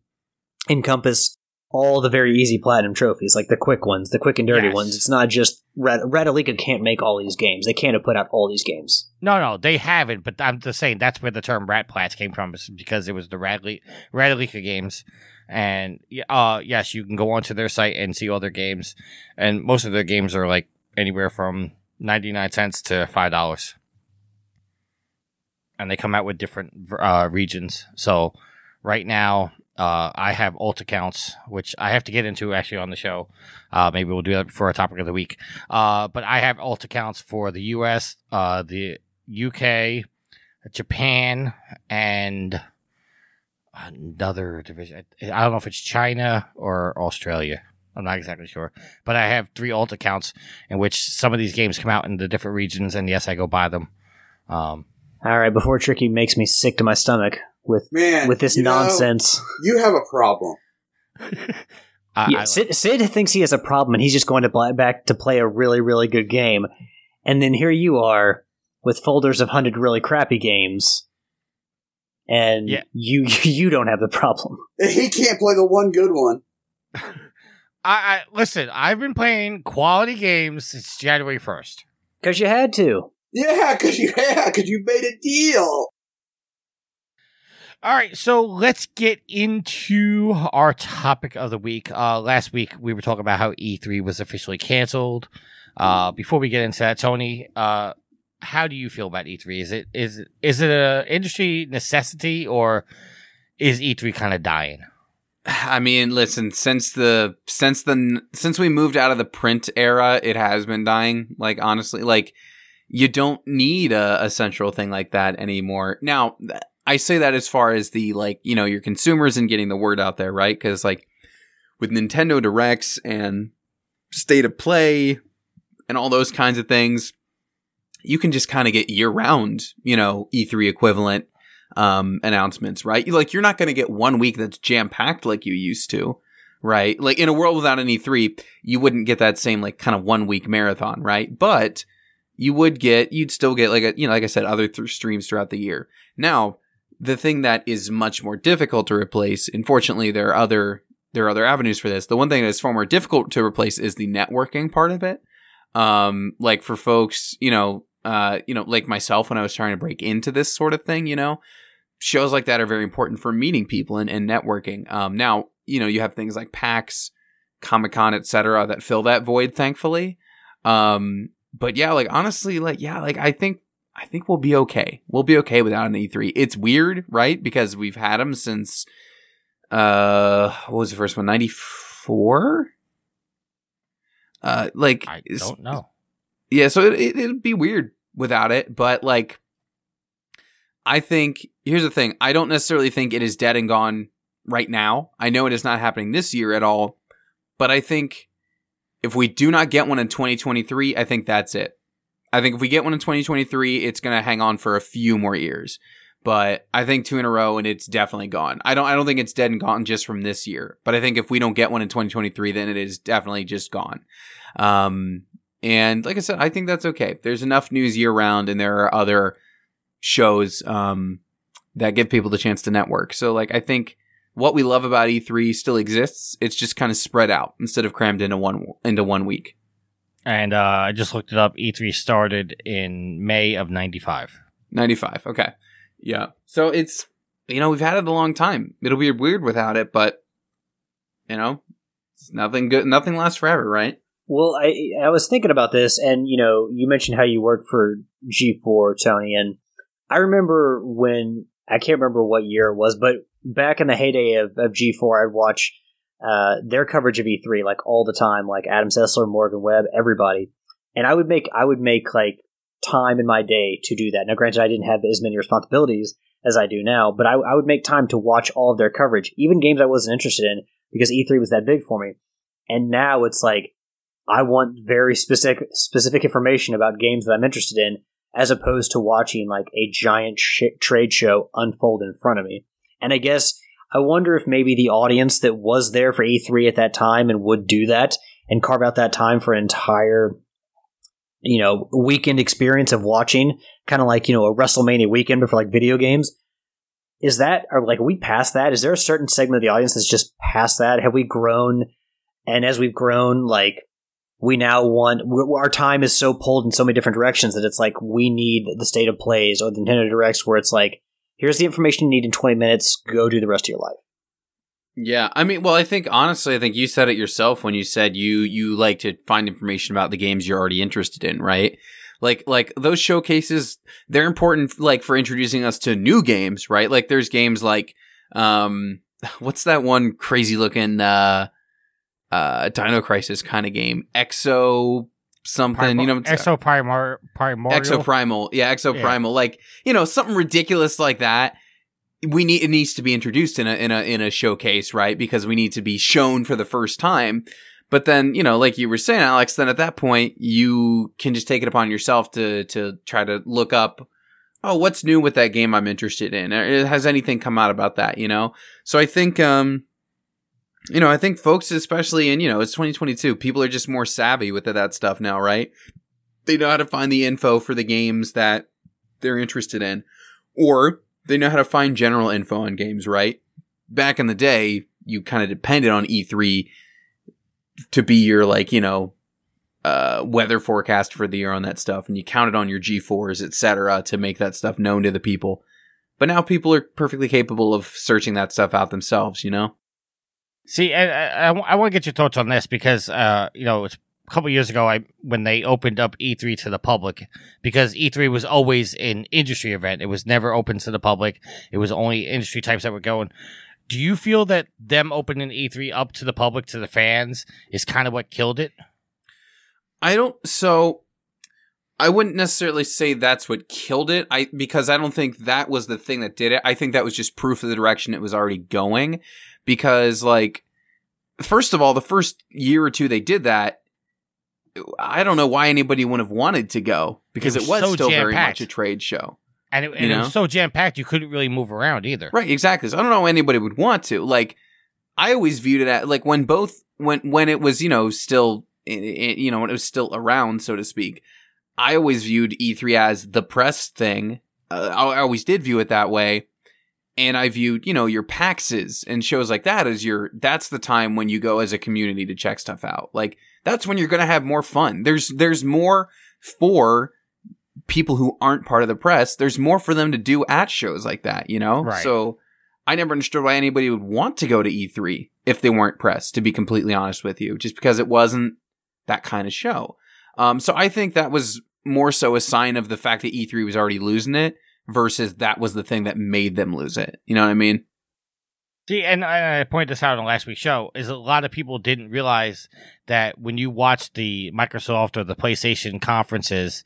encompass all the very easy platinum trophies, like the quick ones, the quick and dirty Yes. ones. It's not just Red Ratalaika can't make all these games. They can't have put out all these games. No, no, they haven't. But I'm just saying that's where the term Rat Plats came from, is because it was the Radle- Ratalaika games. And uh, yes, you can go onto their site and see all their games, and most of their games are like anywhere from ninety nine cents to five dollars. And they come out with different uh, regions. So right now, uh, I have alt accounts, which I have to get into actually on the show. Uh, maybe we'll do that for a topic of the week. Uh, but I have alt accounts for the U.S., uh, the UK, Japan, and another division. I don't know if it's China or Australia. I'm not exactly sure, but I have three alt accounts in which some of these games come out in the different regions, and yes, I go buy them. Um, All right, before Tricky makes me sick to my stomach with Man, with this you know, nonsense. you have a problem. I, yeah, I- Sid, Sid thinks he has a problem, and he's just going to buy back to play a really, really good game. And then here you are with folders of hundred really crappy games, and Yeah. you you don't have the problem. He can't play the one good one. I, I listen. I've been playing quality games since January first. Because you had to. Yeah, because you yeah, because you made a deal. All right, so let's get into our topic of the week. Uh, last week we were talking about how E3 was officially canceled. Uh, before we get into that, Tony, uh, how do you feel about E3? Is it is it, is it a industry necessity or is E3 kind of dying? I mean, listen, since the since the since we moved out of the print era, it has been dying. Like honestly, like you don't need a, a central thing like that anymore. Now, I say that as far as the like, you know, your consumers and getting the word out there, right? Because like with Nintendo Directs and State of Play and all those kinds of things, you can just kind of get year round, you know, E3 equivalent um announcements, right? Like you're not going to get one week that's jam packed like you used to, right? Like in a world without an E3, you wouldn't get that same like kind of one week marathon, right? But you would get, you'd still get like a, you know, like I said, other th- streams throughout the year. Now, the thing that is much more difficult to replace, unfortunately, there are other there are other avenues for this. The one thing that is far more difficult to replace is the networking part of it. Um, like for folks, you know, uh, you know, like myself when I was trying to break into this sort of thing, you know, shows like that are very important for meeting people and, and networking. Um, now, you know, you have things like PAX, Comic Con, etc., that fill that void, thankfully. Um, but yeah, like honestly, like yeah, like I think I think we'll be okay. We'll be okay without an E3. It's weird, right? Because we've had them since uh what was the first one? 94? Uh like I don't know. yeah, so it, it, it'd be weird without it, but like, I think here's the thing: I don't necessarily think it is dead and gone right now. I know it is not happening this year at all, but I think if we do not get one in 2023, I think that's it. I think if we get one in 2023, it's going to hang on for a few more years. But I think two in a row and it's definitely gone. I don't I don't think it's dead and gone just from this year. But I think if we don't get one in 2023, then it is definitely just gone. Um and like I said, I think that's okay. There's enough news year round and there are other shows um that give people the chance to network. So like I think what we love about E3 still exists. It's just kind of spread out instead of crammed into one into one week. And uh, I just looked it up. E3 started in May of '95. 95. Okay. Yeah. So it's, you know, we've had it a long time. It'll be weird without it, but, you know, it's nothing good. Nothing lasts forever, right? Well, I I was thinking about this, and you know, you mentioned how you worked for G4, Tony, and I remember when I can't remember what year it was, but back in the heyday of, of G4, I'd watch uh, their coverage of E3 like all the time, like Adam Sessler, Morgan Webb, everybody, and I would make I would make like time in my day to do that. Now, granted, I didn't have as many responsibilities as I do now, but I, I would make time to watch all of their coverage, even games I wasn't interested in, because E3 was that big for me. And now it's like I want very specific specific information about games that I'm interested in, as opposed to watching like a giant sh- trade show unfold in front of me. And I guess I wonder if maybe the audience that was there for E3 at that time and would do that and carve out that time for an entire you know weekend experience of watching kind of like you know a WrestleMania weekend but for like video games is that are like we past that? Is there a certain segment of the audience that's just past that? Have we grown? And as we've grown, like we now want our time is so pulled in so many different directions that it's like we need the state of plays or the Nintendo Directs where it's like here's the information you need in 20 minutes. Go do the rest of your life. Yeah, I mean, well, I think honestly, I think you said it yourself when you said you you like to find information about the games you're already interested in, right? Like like those showcases, they're important like for introducing us to new games, right? Like there's games like um what's that one crazy looking uh uh Dino Crisis kind of game? Exo something, you know, Exo Primar Primordial. Exo Primal. Yeah, exoprimal, Yeah. Like, you know, something ridiculous like that. We need it needs to be introduced in a in a in a showcase, right? Because we need to be shown for the first time. But then, you know, like you were saying, Alex, then at that point you can just take it upon yourself to to try to look up oh, what's new with that game I'm interested in? Has anything come out about that, you know? So I think um you know, I think folks especially in, you know, it's 2022, people are just more savvy with that stuff now, right? they know how to find the info for the games that they're interested in, or they know how to find general info on games, right? Back in the day, you kind of depended on E3 to be your, like, you know, uh, weather forecast for the year on that stuff, and you counted on your G4s, etc., to make that stuff known to the people. But now people are perfectly capable of searching that stuff out themselves, you know? See, I, I, I want to get your thoughts on this because, uh, you know, it's a couple years ago I when they opened up E3 to the public because E3 was always an industry event. It was never open to the public. It was only industry types that were going. Do you feel that them opening E3 up to the public to the fans is kind of what killed it? I don't so I wouldn't necessarily say that's what killed it. I because I don't think that was the thing that did it. I think that was just proof of the direction it was already going because like first of all, the first year or two they did that I don't know why anybody would have wanted to go because It it was was, so still very jam-packed. much a trade show. And it, and You it was so jam packed you couldn't really move around either. Right, exactly. So I don't know why anybody would want to. Like, I always viewed it at like when both when when it was you know still you know when it was still around so to speak. I always viewed E3 as the press thing. Uh, I always did view it that way, and I viewed you know your PAXs and shows like that as your that's the time when you go as a community to check stuff out. Like that's when you're gonna have more fun. There's there's more for people who aren't part of the press. There's more for them to do at shows like that. You know, Right. so. I never understood why anybody would want to go to E3 if they weren't pressed, to be completely honest with you, just because it wasn't that kind of show. Um, so I think that was more so a sign of the fact that E3 was already losing it versus that was the thing that made them lose it. You know what I mean? See, and I, pointed this out on last week's show, is a lot of people didn't realize that when you watch the Microsoft or the PlayStation conferences,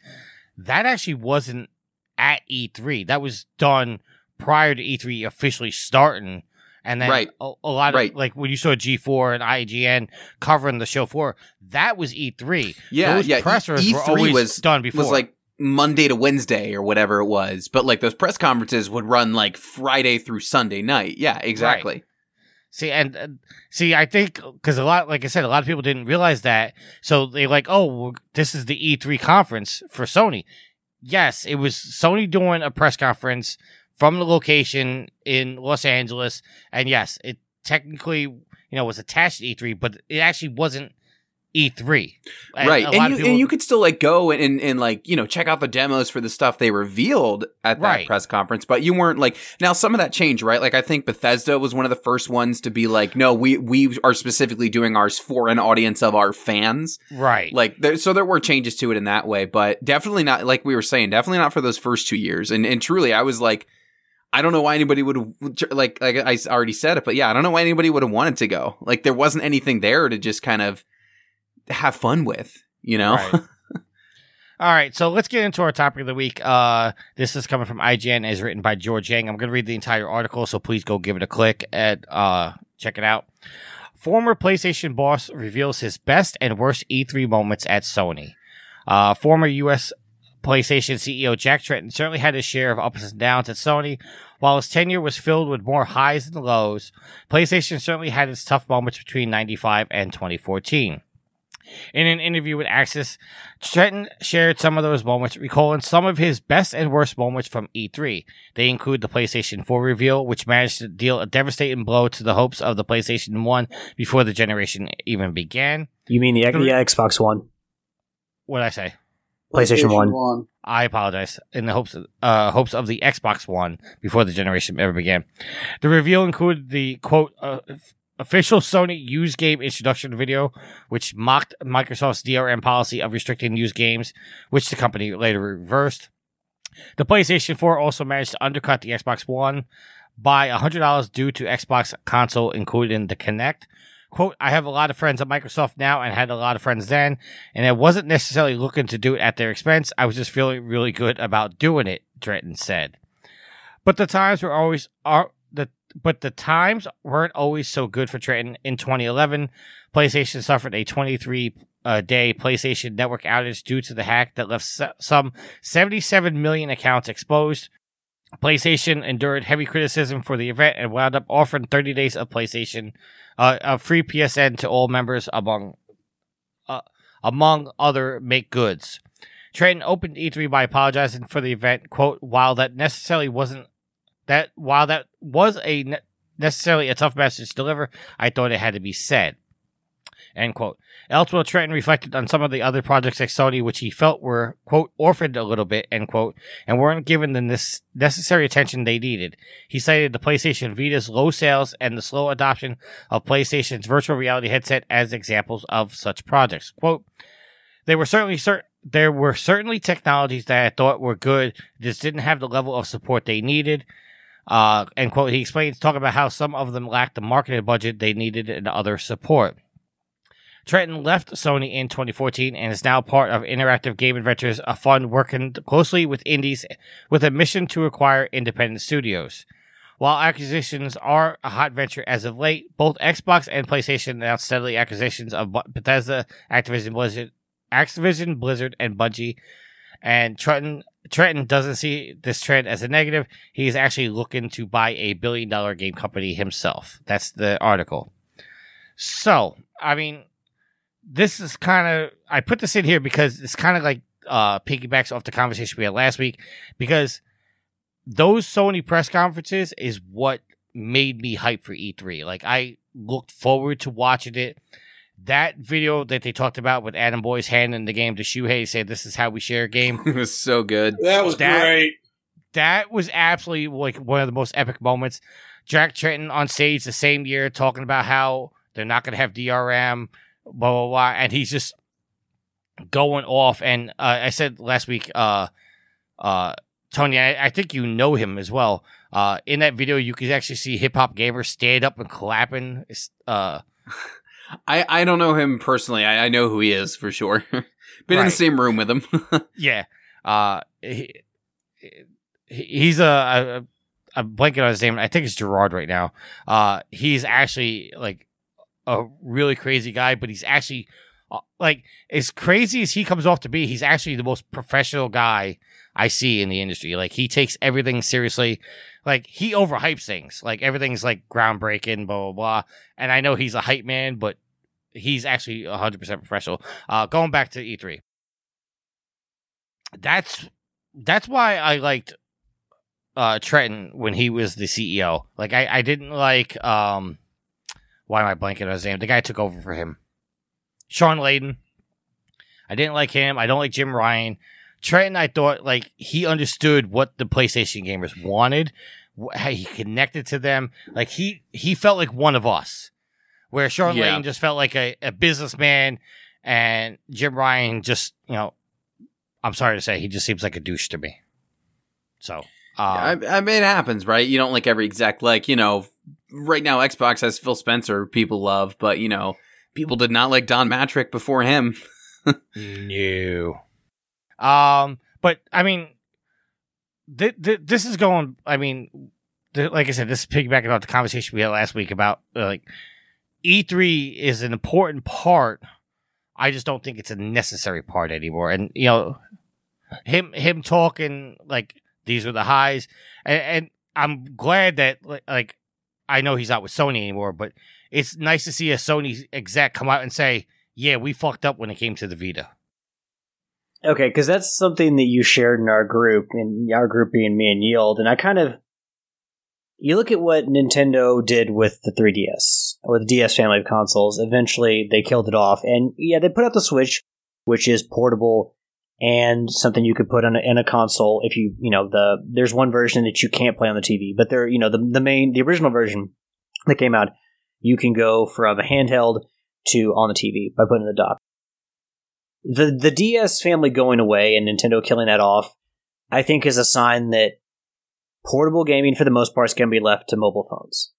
that actually wasn't at E3. That was done prior to E3 officially starting. And then Right. a, a lot of, Right. like when you saw G4 and IGN covering the show for that was E3. Yeah, Those yeah. E- pressers E3 always was- done before. Was like Monday to Wednesday or whatever it was, but like those press conferences would run like Friday through Sunday night. Yeah, exactly. See, and uh, see, I think because a lot, like I said, a lot of people didn't realize that. So they like, oh, well, this is the E3 conference for Sony. Yes, it was Sony doing a press conference from the location in Los Angeles, and yes, it technically, you know, was attached to E3, but it actually wasn't E3. And right. And you, people- and you could still like go and, and, and like, you know, check out the demos for the stuff they revealed at that Right. press conference, but you weren't like, now some of that changed, right? Like I think Bethesda was one of the first ones to be like, no, we, we are specifically doing ours for an audience of our fans. right, Like there, so there were changes to it in that way, but definitely not, like we were saying, definitely not for those first two years. And, and truly, I was like, I don't know why anybody would like like I already said it, but yeah, I don't know why anybody would have wanted to go. Like there wasn't anything there to just kind of have fun with, you know? Right. All right, so let's get into our topic of the week. Uh, this is coming from IGN, is written by George Yang. I'm going to read the entire article, so please go give it a click and uh, check it out. Former PlayStation boss reveals his best and worst E3 moments at Sony. Uh, former U.S. PlayStation CEO Jack Tretton certainly had his share of ups and downs at Sony. While his tenure was filled with more highs than lows, PlayStation certainly had its tough moments between 95 and 2014. In an interview with Axios, Trenton shared some of those moments, recalling some of his best and worst moments from E3. They include the PlayStation 4 reveal, which managed to deal a devastating blow to the hopes of the PlayStation 1 before the generation even began. You mean the, the Xbox One? What did I say? PlayStation, One. I apologize. In the hopes of, uh, hopes of the Xbox One before the generation ever began. The reveal included the quote uh, official Sony used game introduction video, which mocked Microsoft's DRM policy of restricting used games, which the company later reversed. The PlayStation 4 also managed to undercut the Xbox One by $100 due to Xbox console included in the Kinect. Quote, I have a lot of friends at Microsoft now and had a lot of friends then, and I wasn't necessarily looking to do it at their expense. I was just feeling really good about doing it, Trenton said. But the times were always are but the times weren't always so good for Trenton. In 2011, PlayStation suffered a 23 uh, day PlayStation Network outage due to the hack that left some 77 million accounts exposed. PlayStation endured heavy criticism for the event and wound up offering 30 days of PlayStation, uh, a free PSN to all members among, uh, among other make goods. Trenton opened E3 by apologizing for the event. "Quote: While that necessarily wasn't that while that was a ne- necessarily a tough message to deliver, I thought it had to be said." End quote. Elsewhere, Trenton reflected on some of the other projects at Sony which he felt were, quote, orphaned a little bit, end quote, and weren't given the ne- necessary attention they needed. He cited the PlayStation Vita's low sales and the slow adoption of PlayStation's virtual reality headset as examples of such projects. Quote, they were certainly cer- there were certainly technologies that I thought were good, just didn't have the level of support they needed. Uh, end quote. He explains, talking about how some of them lacked the marketing budget they needed and other support. Trenton left Sony in 2014 and is now part of Interactive Game Adventures, a fund working closely with indies with a mission to acquire independent studios. While acquisitions are a hot venture as of late, both Xbox and PlayStation announced steadily acquisitions of Bethesda, Activision Blizzard, Activision Blizzard, and Bungie. And Trenton Trenton doesn't see this trend as a negative. He's actually looking to buy a billion dollar game company himself. That's the article. So, I mean, this is kind of I put this in here because it's kind of like uh piggybacks off the conversation we had last week because those Sony press conferences is what made me hype for E3. Like I looked forward to watching it. That video that they talked about with Adam Boyes hand in the game to Shuhei said this is how we share a game. it was so good. That was That- great. that was absolutely like one of the most epic moments. Jack Trenton on stage the same year talking about how they're not going to have DRM, blah blah blah, and he's just going off. And uh, I said last week, uh, uh, Tony, I, I think you know him as well. Uh, in that video, you could actually see hip hop gamers stand up and clapping. I, I don't know him personally. I, I know who he is for sure. Been in the same room with him. yeah, uh, he, he- he's a, a blanking on his name. I think it's Gerard right now. Uh, he's actually like a really crazy guy, but he's actually uh, like as crazy as he comes off to be. He's actually the most professional guy I see in the industry. Like he takes everything seriously. Like he overhypes things. Like everything's like groundbreaking, blah blah blah. And I know he's a hype man, but he's actually 100 percent professional. Uh, going back to E3, that's that's why I liked uh Trenton when he was the CEO. Like I, I didn't like um why am I blanking on his name? The guy took over for him. Shawn Layden. I didn't like him. I don't like Jim Ryan. Trenton, I thought like he understood what the PlayStation gamers wanted. How he connected to them. Like he he felt like one of us. Where Sean Yeah. Just felt like a, a businessman and Jim Ryan just, you know, I'm sorry to say, he just seems like a douche to me. So, uh, I, I mean, it happens, right? You don't like every exact like. You know, right now Xbox has Phil Spencer, people love, but you know, people did not like Don Mattrick before him. No. Um, but I mean, th- th- this is going. I mean, th- like I said, this is piggybacking off the conversation we had last week about uh, like E3 is an important part. I just don't think it's a necessary part anymore. And you know, him him talking like these were the highs, and, and I'm glad that like, like I know he's not with Sony anymore, but it's nice to see a Sony exec come out and say yeah, we fucked up when it came to the Vita. Okay, because that's something that you shared in our group, in our group being me and Yield, and I kind of. You look at what Nintendo did with the 3DS, or the DS family of consoles. Eventually, they killed it off. And yeah, they put out the Switch, which is portable and something you could put on a, in a console if you, you know, the there's one version that you can't play on the TV, but there, you know, the, the main, the original version that came out, you can go from a handheld to on the TV by putting the dock the the DS family going away and Nintendo killing that off, I think is a sign that portable gaming for the most part is going to be left to mobile phones.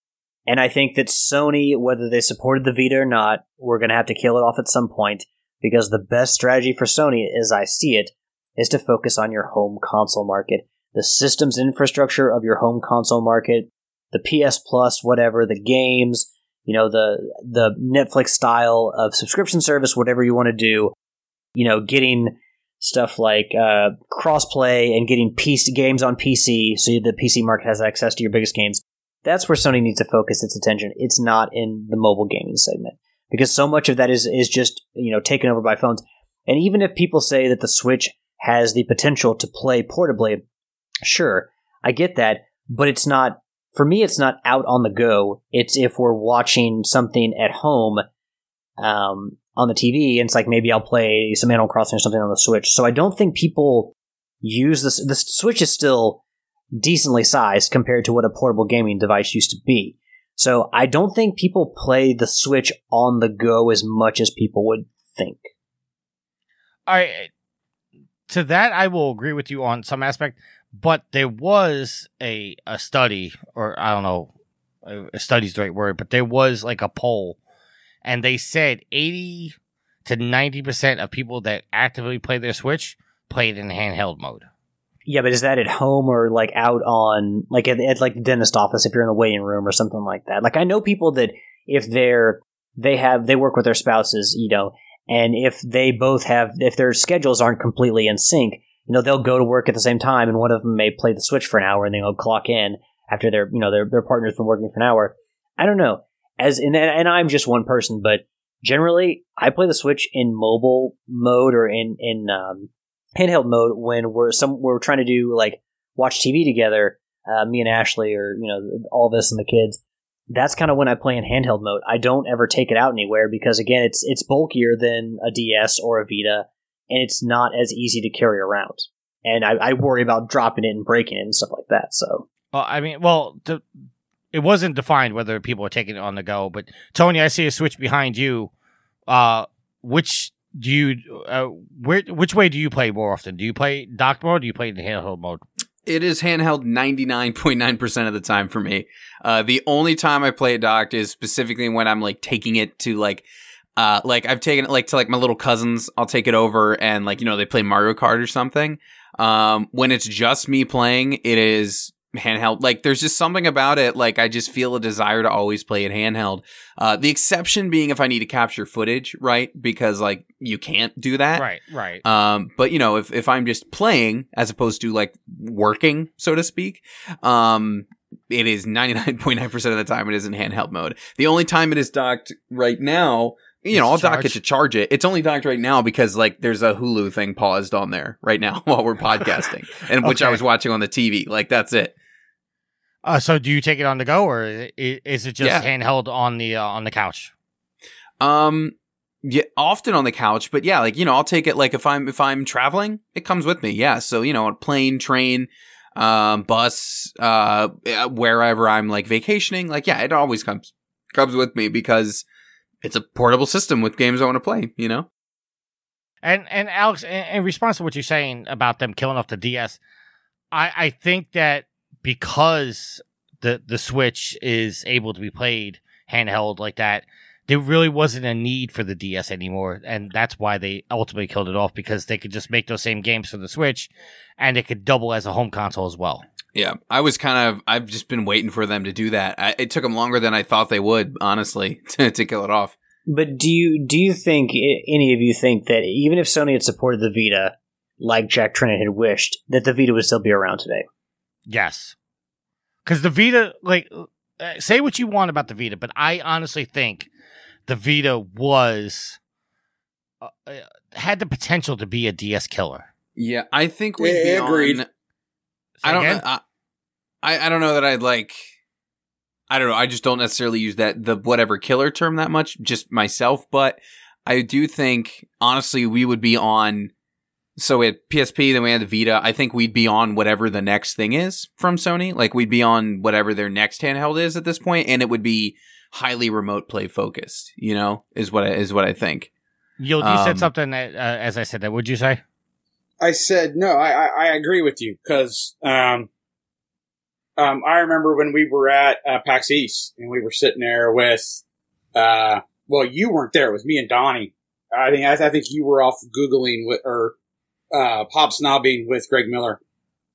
And I think that Sony, whether they supported the Vita or not, we're going to have to kill it off at some point because the best strategy for Sony, as I see it, is to focus on your home console market. The systems infrastructure of your home console market, the PS Plus, whatever, the games, you know, the the Netflix style of subscription service, whatever you want to do, you know, getting stuff like uh, crossplay and getting PC games on PC, so the PC market has access to your biggest games. That's where Sony needs to focus its attention. It's not in the mobile gaming segment because so much of that is is just you know taken over by phones. And even if people say that the Switch has the potential to play portably, sure, I get that, but it's not. For me, it's not out on the go. It's if we're watching something at home um, on the TV, and it's like maybe I'll play some Animal Crossing or something on the Switch. So I don't think people use this. The Switch is still decently sized compared to what a portable gaming device used to be. So I don't think people play the Switch on the go as much as people would think. All right. To that, I will agree with you on some aspect, but there was a a study, or I don't know, a study's the right word, but there was like a poll and they said 80 to 90% of people that actively play their Switch play it in handheld mode. Yeah, but is that at home or like out on like at, at like the dentist office if you're in the waiting room or something like that? Like I know people that if they're they have they work with their spouses, you know, and if they both have if their schedules aren't completely in sync, you know, they'll go to work at the same time and one of them may play the Switch for an hour and then they'll clock in after their you know their their partner's been working for an hour. I don't know as in, and I'm just one person, but generally I play the Switch in mobile mode or in in um, handheld mode when we're some we're trying to do like watch TV together. Uh, me and Ashley, or you know, all of us and the kids. That's kind of when I play in handheld mode. I don't ever take it out anywhere because again, it's it's bulkier than a DS or a Vita, and it's not as easy to carry around. And I, I worry about dropping it and breaking it and stuff like that. So, well, I mean, well, it wasn't defined whether people were taking it on the go. But Tony, I see a switch behind you. Uh, which do you uh, where which way do you play more often? Do you play dock mode? Do you play the handheld mode? It is handheld 99.9% of the time for me. Uh, the only time I play it docked is specifically when I'm like taking it to like, uh, like I've taken it like to like my little cousins. I'll take it over and like, you know, they play Mario Kart or something. Um, when it's just me playing, it is handheld like there's just something about it like i just feel a desire to always play it handheld uh the exception being if i need to capture footage right because like you can't do that right right um but you know if if i'm just playing as opposed to like working so to speak um it is 99.9% of the time it is in handheld mode the only time it is docked right now you know, I'll dock it to charge it. It's only docked right now because like there's a Hulu thing paused on there right now while we're podcasting, and okay. which I was watching on the TV. Like that's it. Uh, so do you take it on the go, or is it just yeah. handheld on the uh, on the couch? Um, yeah, often on the couch, but yeah, like you know, I'll take it. Like if I'm if I'm traveling, it comes with me. Yeah, so you know, plane, train, um, bus, uh, wherever I'm like vacationing, like yeah, it always comes comes with me because it's a portable system with games I want to play. You know. And and Alex, in, in response to what you're saying about them killing off the DS, I I think that because the the Switch is able to be played handheld like that, there really wasn't a need for the DS anymore, and that's why they ultimately killed it off because they could just make those same games for the Switch, and it could double as a home console as well. Yeah, I was kind of I've just been waiting for them to do that. I, it took them longer than I thought they would, honestly, to, to kill it off. But do you do you think any of you think that even if Sony had supported the Vita, like Jack Tretton had wished, that the Vita would still be around today? Yes. Because the Vita, like, uh, say what you want about the Vita, but I honestly think the Vita was uh, uh, had the potential to be a DS killer. Yeah, I think we'd Yeah, agreed. on- I don't again? know. I, I I don't know that I'd like. I don't know. I just don't necessarily use that the whatever killer term that much. Just myself, but I do think honestly we would be on. So we had PSP, then we had the Vita. I think we'd be on whatever the next thing is from Sony. Like we'd be on whatever their next handheld is at this point, and it would be highly remote play focused. You know, is what I, is what I think. You, you Um, said something that, uh, as I said that. Would you say? I said no. I I, I agree with you because um, um, I remember when we were at uh, PAX East and we were sitting there with uh, well, you weren't there. It was me and Donnie. I think I, I think you were off googling with or uh, pop snobbing with Greg Miller,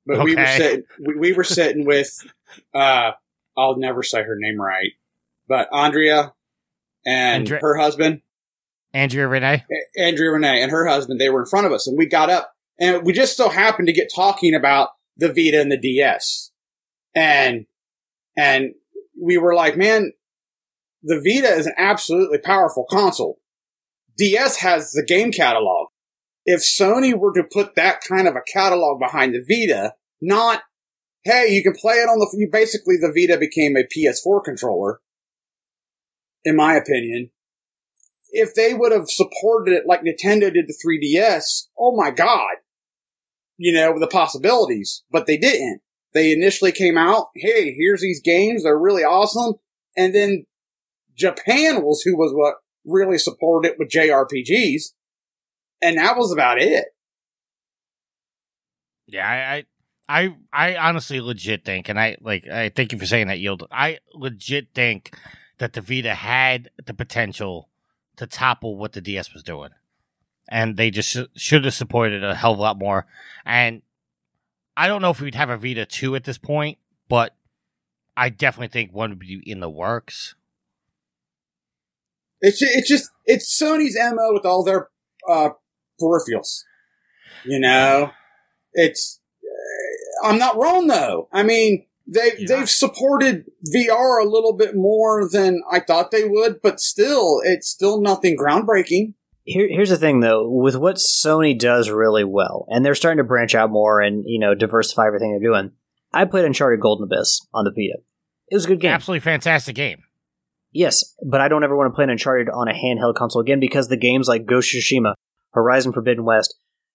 but we were sitting we, we were sitting with uh, I'll never say her name right, but Andrea and Andre- her husband. Andrea Rene? A- Andrea Rene and her husband, they were in front of us, and we got up, and we just so happened to get talking about the Vita and the DS, and and we were like, man, the Vita is an absolutely powerful console. DS has the game catalog. If Sony were to put that kind of a catalog behind the Vita, not hey, you can play it on the you basically the Vita became a PS4 controller, in my opinion if they would have supported it like Nintendo did the 3DS, oh my god. You know, the possibilities, but they didn't. They initially came out, hey, here's these games, they're really awesome. And then Japan was who was what really supported it with JRPGs. And that was about it. Yeah, I, I, I, I honestly legit think, and I like, I thank you for saying that, Yield. I legit think that the Vita had the potential to topple what the DS was doing, and they just sh- should have supported a hell of a lot more. And I don't know if we'd have a Vita two at this point, but I definitely think one would be in the works. It's it's just it's Sony's mo with all their uh, peripherals. You know, it's uh, I'm not wrong though. I mean, they Yeah. they've supported VR a little bit more than I thought they would, but still, it's still nothing groundbreaking. Here, here's the thing, though, with what Sony does really well, and they're starting to branch out more and you know diversify everything they're doing. I played Uncharted Golden Abyss on the Vita. It was a good game. Absolutely fantastic game. Yes, but I don't ever want to play an Uncharted on a handheld console again because the games like Ghost of Tsushima, Horizon Forbidden West,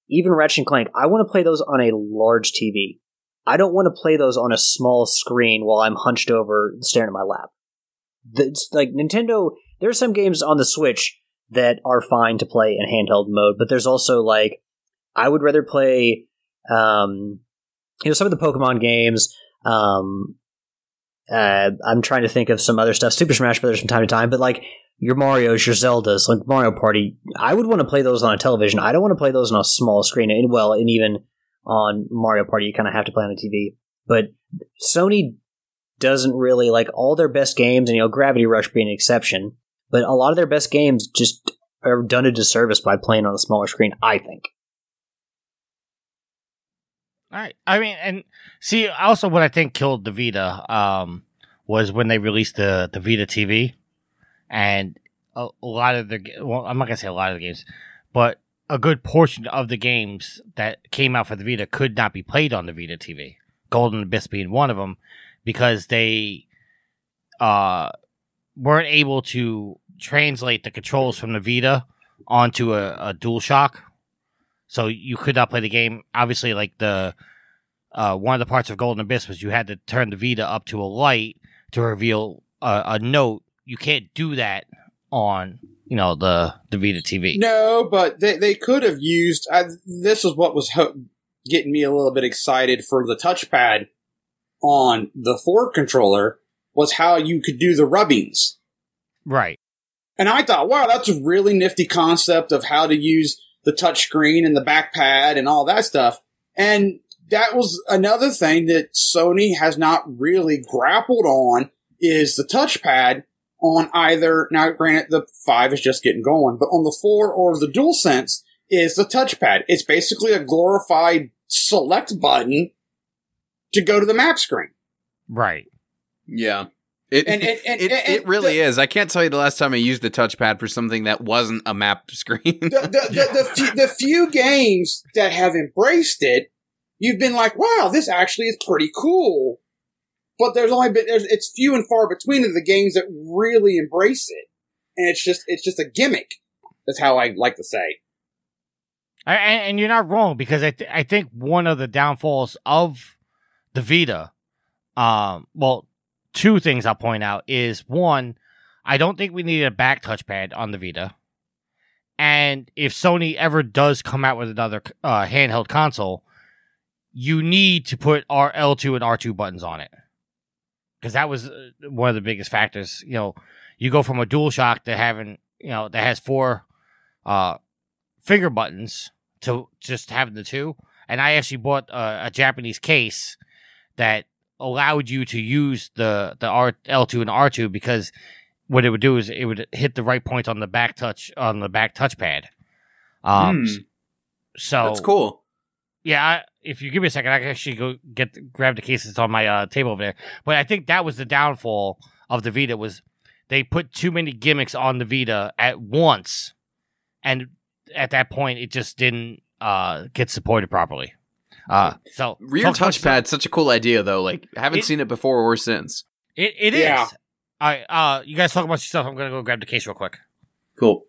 even Ratchet and Clank, I want to play those on a large TV. I don't want to play those on a small screen while I'm hunched over staring at my lap. It's like Nintendo, there are some games on the Switch that are fine to play in handheld mode, but there's also like I would rather play um you know some of the Pokemon games um uh, I'm trying to think of some other stuff, Super Smash Brothers from time to time, but like your Mario's, your Zeldas, like Mario Party, I would want to play those on a television. I don't want to play those on a small screen. And well, and even on Mario Party, you kind of have to play on a TV. But Sony doesn't really like all their best games, and you know, Gravity Rush being an exception. But a lot of their best games just are done a disservice by playing on a smaller screen. I think. All right. I mean, and see, also what I think killed the Vita um, was when they released the the Vita TV, and a, a lot of the well, I'm not gonna say a lot of the games, but a good portion of the games that came out for the Vita could not be played on the Vita TV. Golden Abyss being one of them, because they uh weren't able to translate the controls from the Vita onto a, a DualShock so you could not play the game. Obviously, like the uh, one of the parts of Golden Abyss was you had to turn the Vita up to a light to reveal a, a note. You can't do that on you know the the Vita TV. No, but they, they could have used. I, this is what was ho- getting me a little bit excited for the touchpad on the Ford controller was how you could do the rubbings. Right. And I thought, wow, that's a really nifty concept of how to use the touch screen and the back pad and all that stuff. And that was another thing that Sony has not really grappled on is the touchpad on either, now granted the 5 is just getting going, but on the 4 or the DualSense is the touchpad. It's basically a glorified select button to go to the map screen. Right. Yeah. It, And- and- and- it, and- it really the- is. I can't tell you the last time I used the touchpad for something that wasn't a map screen. the, the, the, the, few, the few games that have embraced it, you've been like, wow, this actually is pretty cool. But there's only been, there's, it's few and far between of the games that really embrace it. And it's just, it's just a gimmick. That's how I like to say. And, and you're not wrong because I th- I think one of the downfalls of the Vita, um, well, two things I'll point out is one, I don't think we needed a back touchpad on the Vita, and if Sony ever does come out with another uh, handheld console, you need to put R L2 and R2 buttons on it because that was uh, one of the biggest factors. You know, you go from a DualShock to having you know that has four uh finger buttons to just having the two. And I actually bought a, a Japanese case that allowed you to use the the R L2 and R2 because what it would do is it would hit the right point on the back touch on the back touchpad. Um, Hmm. so That's cool. Yeah, if you give me a second, I can actually go get grab the case that's on my uh, table over there. But I think that was the downfall of the Vita was they put too many gimmicks on the Vita at once, and at that point, it just didn't uh, get supported properly. Uh, so Rear talk about such a cool idea, though. Like, haven't It- seen it before or since. It it is. Yeah. All right, uh, you guys talk about yourself. I'm gonna go grab the case real quick. Cool.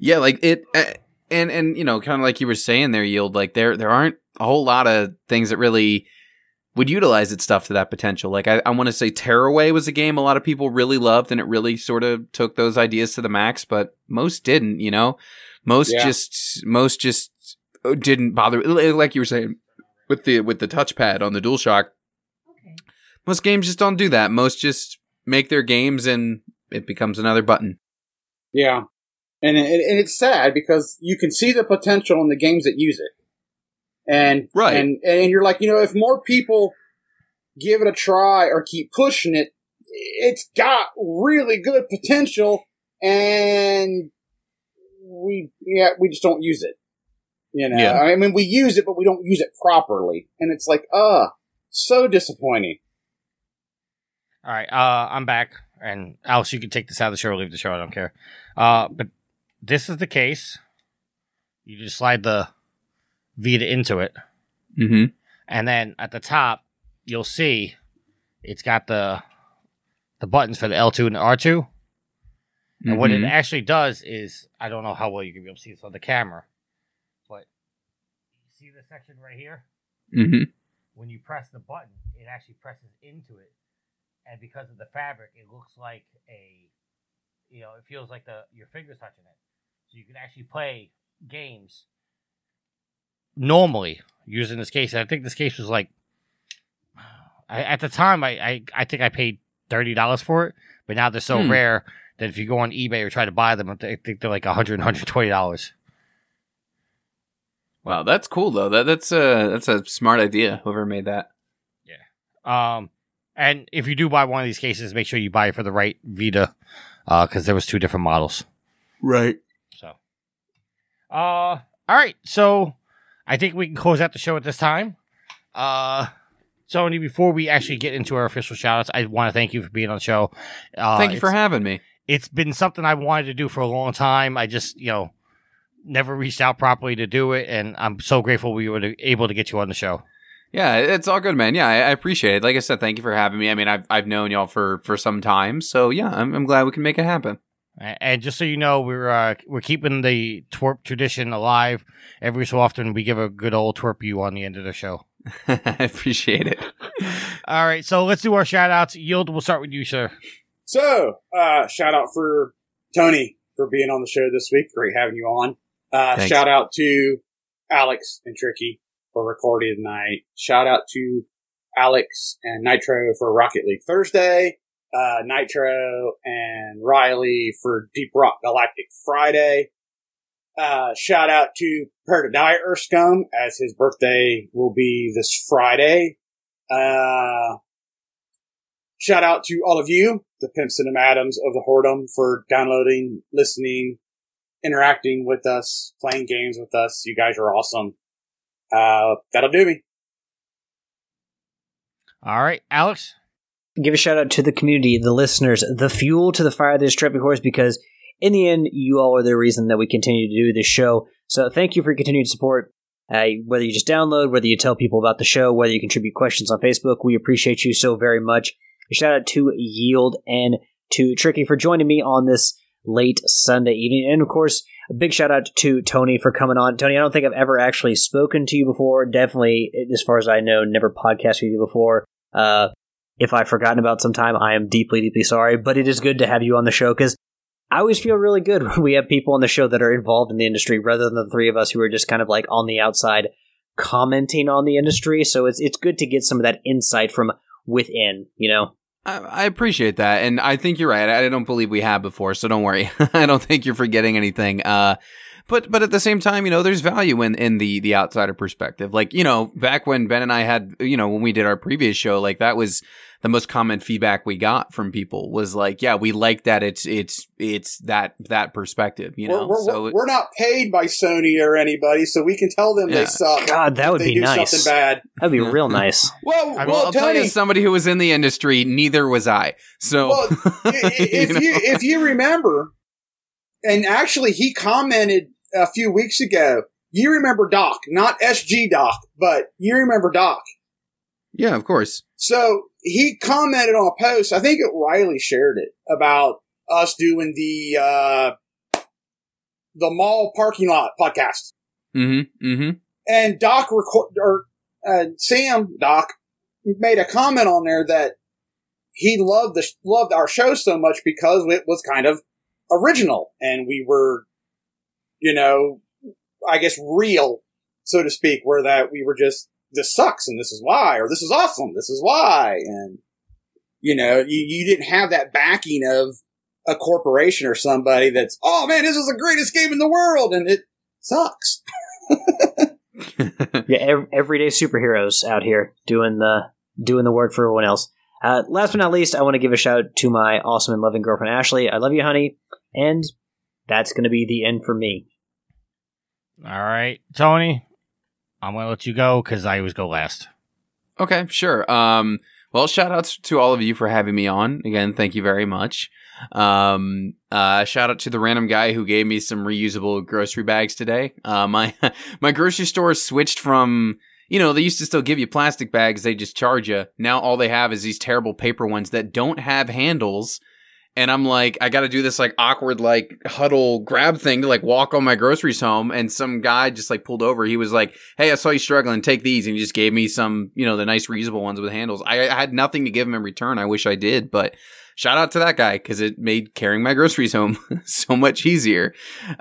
Yeah, like it, uh, and and you know, kind of like you were saying there, yield. Like there, there aren't a whole lot of things that really would utilize its stuff to that potential. Like I, I want to say, Tearaway was a game a lot of people really loved, and it really sort of took those ideas to the max. But most didn't. You know, most Yeah. just most just uh, didn't bother. Like you were saying with the with the touchpad on the DualShock. Most games just don't do that. Most just make their games and it becomes another button. Yeah. And, and, and it's sad because you can see the potential in the games that use it. And, Right. and, and you're like, you know, if more people give it a try or keep pushing it, it's got really good potential and we, yeah, we just don't use it. You know, Yeah. I mean, we use it, but we don't use it properly. And it's like, uh, so disappointing. All right, uh, I'm back, and Alice, you can take this out of the show or leave the show. I don't care. Uh, but this is the case. You just slide the Vita into it, Mm-hmm. and then at the top, you'll see it's got the the buttons for the L2 and the R2. And what it Mm-hmm. actually does is, I don't know how well you can be able to see this on the camera, but you see the section right here? Mm-hmm. When you press the button, it actually presses into it, and because of the fabric, it looks like a, you know, it feels like the your fingers touching it. So you can actually play games normally using this case. And I think this case was like, I, at the time, I, I I think I paid thirty dollars for it, but now they're so Hmm. rare that if you go on eBay or try to buy them, I think they're like 100 120 dollars. Wow, that's cool though. That that's a that's a smart idea. Whoever made that. Yeah. Um, and if you do buy one of these cases, make sure you buy it for the right Vita, uh, because there was two different models. Right. Uh, all right. So, I think we can close out the show at this time. Uh, Tony, before we actually get into our official shoutouts, I want to thank you for being on the show. Uh, Thank you for having me. it's been something I wanted to do for a long time. I just, you know, never reached out properly to do it, and I'm so grateful we were able to get you on the show. Yeah, it's all good, man. Yeah, I, I appreciate it. Like I said, thank you for having me. I mean, I've I've known y'all for for some time, so yeah, I'm I'm glad we can make it happen. A- And just so you know, we're uh, we're keeping the twerp tradition alive. Every so often, we give a good old twerp you on the end of the show. I appreciate it. All right, so let's do our shout outs. Yield, we'll start with you, sir. So, uh, shout out for Tony for being on the show this week. Great having you on. Uh, shout out to Alex and Tricky for recording tonight. Shout out to Alex and Nitro for Rocket League Thursday. Uh, Nitro and Riley for Deep Rock Galactic Friday. Uh, shout out to Prepare to Die as his birthday will be this Friday. Uh, shout out to all of you, the pimps and the of the whoredom for downloading, listening, interacting with us, playing games with us. You guys are awesome. Uh, that'll do me. All right, Alex. Give a shout out to the community, the listeners, the fuel to the fire of this Trophy Horse, because in the end, you all are the reason that we continue to do this show. So thank you for your continued support. Uh, whether you just download, whether you tell people about the show, whether you contribute questions on Facebook, we appreciate you so very much. A shout out to Yield and to Tricky for joining me on this late Sunday evening. And of course, a big shout out to Tony for coming on. Tony, I don't think I've ever actually spoken to you before. Definitely, as far as I know, never podcasted with you before. Uh, if I've forgotten about some time, I am deeply, deeply sorry. But it is good to have you on the show because I always feel really good when we have people on the show that are involved in the industry rather than the three of us who are just kind of like on the outside commenting on the industry. So it's it's good to get some of that insight from within, you know. I, I appreciate that, and I think you're right. I don't believe we have before, so don't worry. I don't think you're forgetting anything. Uh, but but at the same time, you know, there's value in in the the outsider perspective. Like you know, back when Ben and I had, you know, when we did our previous show, like that was the most common feedback we got from people was like, yeah, we like that it's it's it's that that perspective, you know. We're, we're, so we're not paid by Sony or anybody, so we can tell them Yeah. they suck. God, that would they be do nice. Something bad. That'd be real mm-hmm. nice. Well, I, well, will tell you, as somebody who was in the industry, neither was I. So Well, i- i- if know? you if you remember, and actually he commented a few weeks ago. You remember Doc, not SG Doc, but you remember Doc. yeah, of course. So he commented on a post. I think it, Riley shared it about us doing the uh, the mall parking lot podcast. Mm-hmm. Mm-hmm. And Doc record or uh, Sam Doc made a comment on there that he loved the loved our show so much because it was kind of original and we were, you know, I guess real, so to speak, where that we were just this sucks and this is why, or this is awesome, this is why, and you know, you, you didn't have that backing of a corporation or somebody that's, oh man, this is the greatest game in the world, and it sucks. Yeah, ev- everyday superheroes out here doing the doing the work for everyone else. Uh, last but not least, I want to give a shout out to my awesome and loving girlfriend Ashley. I love you, honey, and that's going to be the end for me. All right, Tony, I'm gonna let you go because I always go last. Okay, sure. Um, well, shout outs to all of you for having me on. Again, thank you very much. Um, uh, shout out to the random guy who gave me some reusable grocery bags today. Uh, my, my grocery store switched from, you know, they used to still give you plastic bags. They just charge you. Now all they have is these terrible paper ones that don't have handles. And I'm like, I got to do this like awkward, like huddle grab thing to like walk all my groceries home. And some guy just like pulled over. He was like, Hey, I saw you struggling. Take these. And he just gave me some, you know, the nice reusable ones with handles. I, I had nothing to give him in return. I wish I did, but shout out to that guy because it made carrying my groceries home so much easier.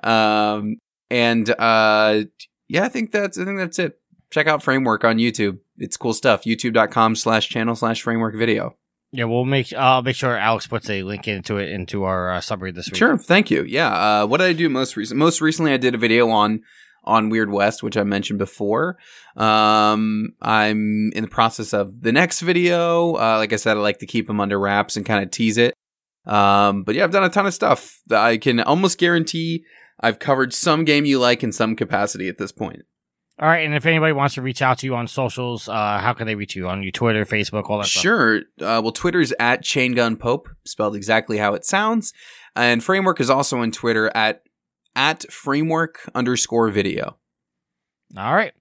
Um, and uh, yeah, I think that's I think that's it. Check out Framework on YouTube. It's cool stuff. YouTube.com slash channel slash framework video. Yeah, we'll make uh make sure Alex puts a link into it into our uh, summary this week. Sure, thank you. Yeah, uh, what did I do most recent? Most recently, I did a video on on Weird West, which I mentioned before. Um, I'm in the process of the next video. Uh, like I said, I like to keep them under wraps and kind of tease it. Um, but yeah, I've done a ton of stuff. I can almost guarantee I've covered some game you like in some capacity at this point. All right, and if anybody wants to reach out to you on socials, uh, how can they reach you on your Twitter, Facebook, all that stuff? Sure. Uh, well, Twitter's at Chaingun Pope, spelled exactly how it sounds, and Framework is also on Twitter at at Framework underscore Video. All right.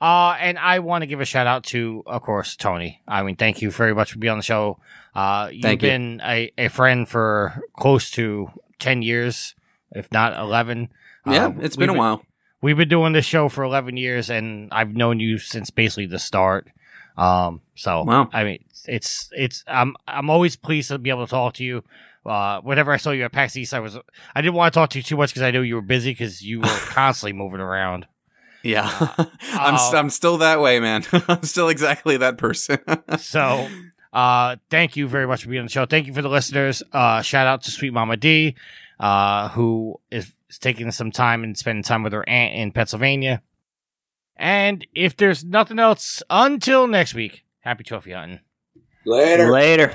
Uh, and I want to give a shout out to, of course, Tony. I mean, thank you very much for being on the show. Uh, you've Thank you. been a, a friend for close to 10 years, if not 11. Yeah, Uh, it's been a while. We've been doing this show for 11 years, and I've known you since basically the start. Um, so, Wow. I mean, it's, it's, I'm, I'm always pleased to be able to talk to you. Uh, whenever I saw you at PAX East, I was, I didn't want to talk to you too much because I knew you were busy because you were constantly moving around. Yeah, I'm st- uh, I'm still that way, man. I'm still exactly that person. So, uh, thank you very much for being on the show. Thank you for the listeners. Uh, shout out to Sweet Mama D, uh, who is, is taking some time and spending time with her aunt in Pennsylvania. And if there's nothing else, until next week, happy trophy hunting. Later. Later.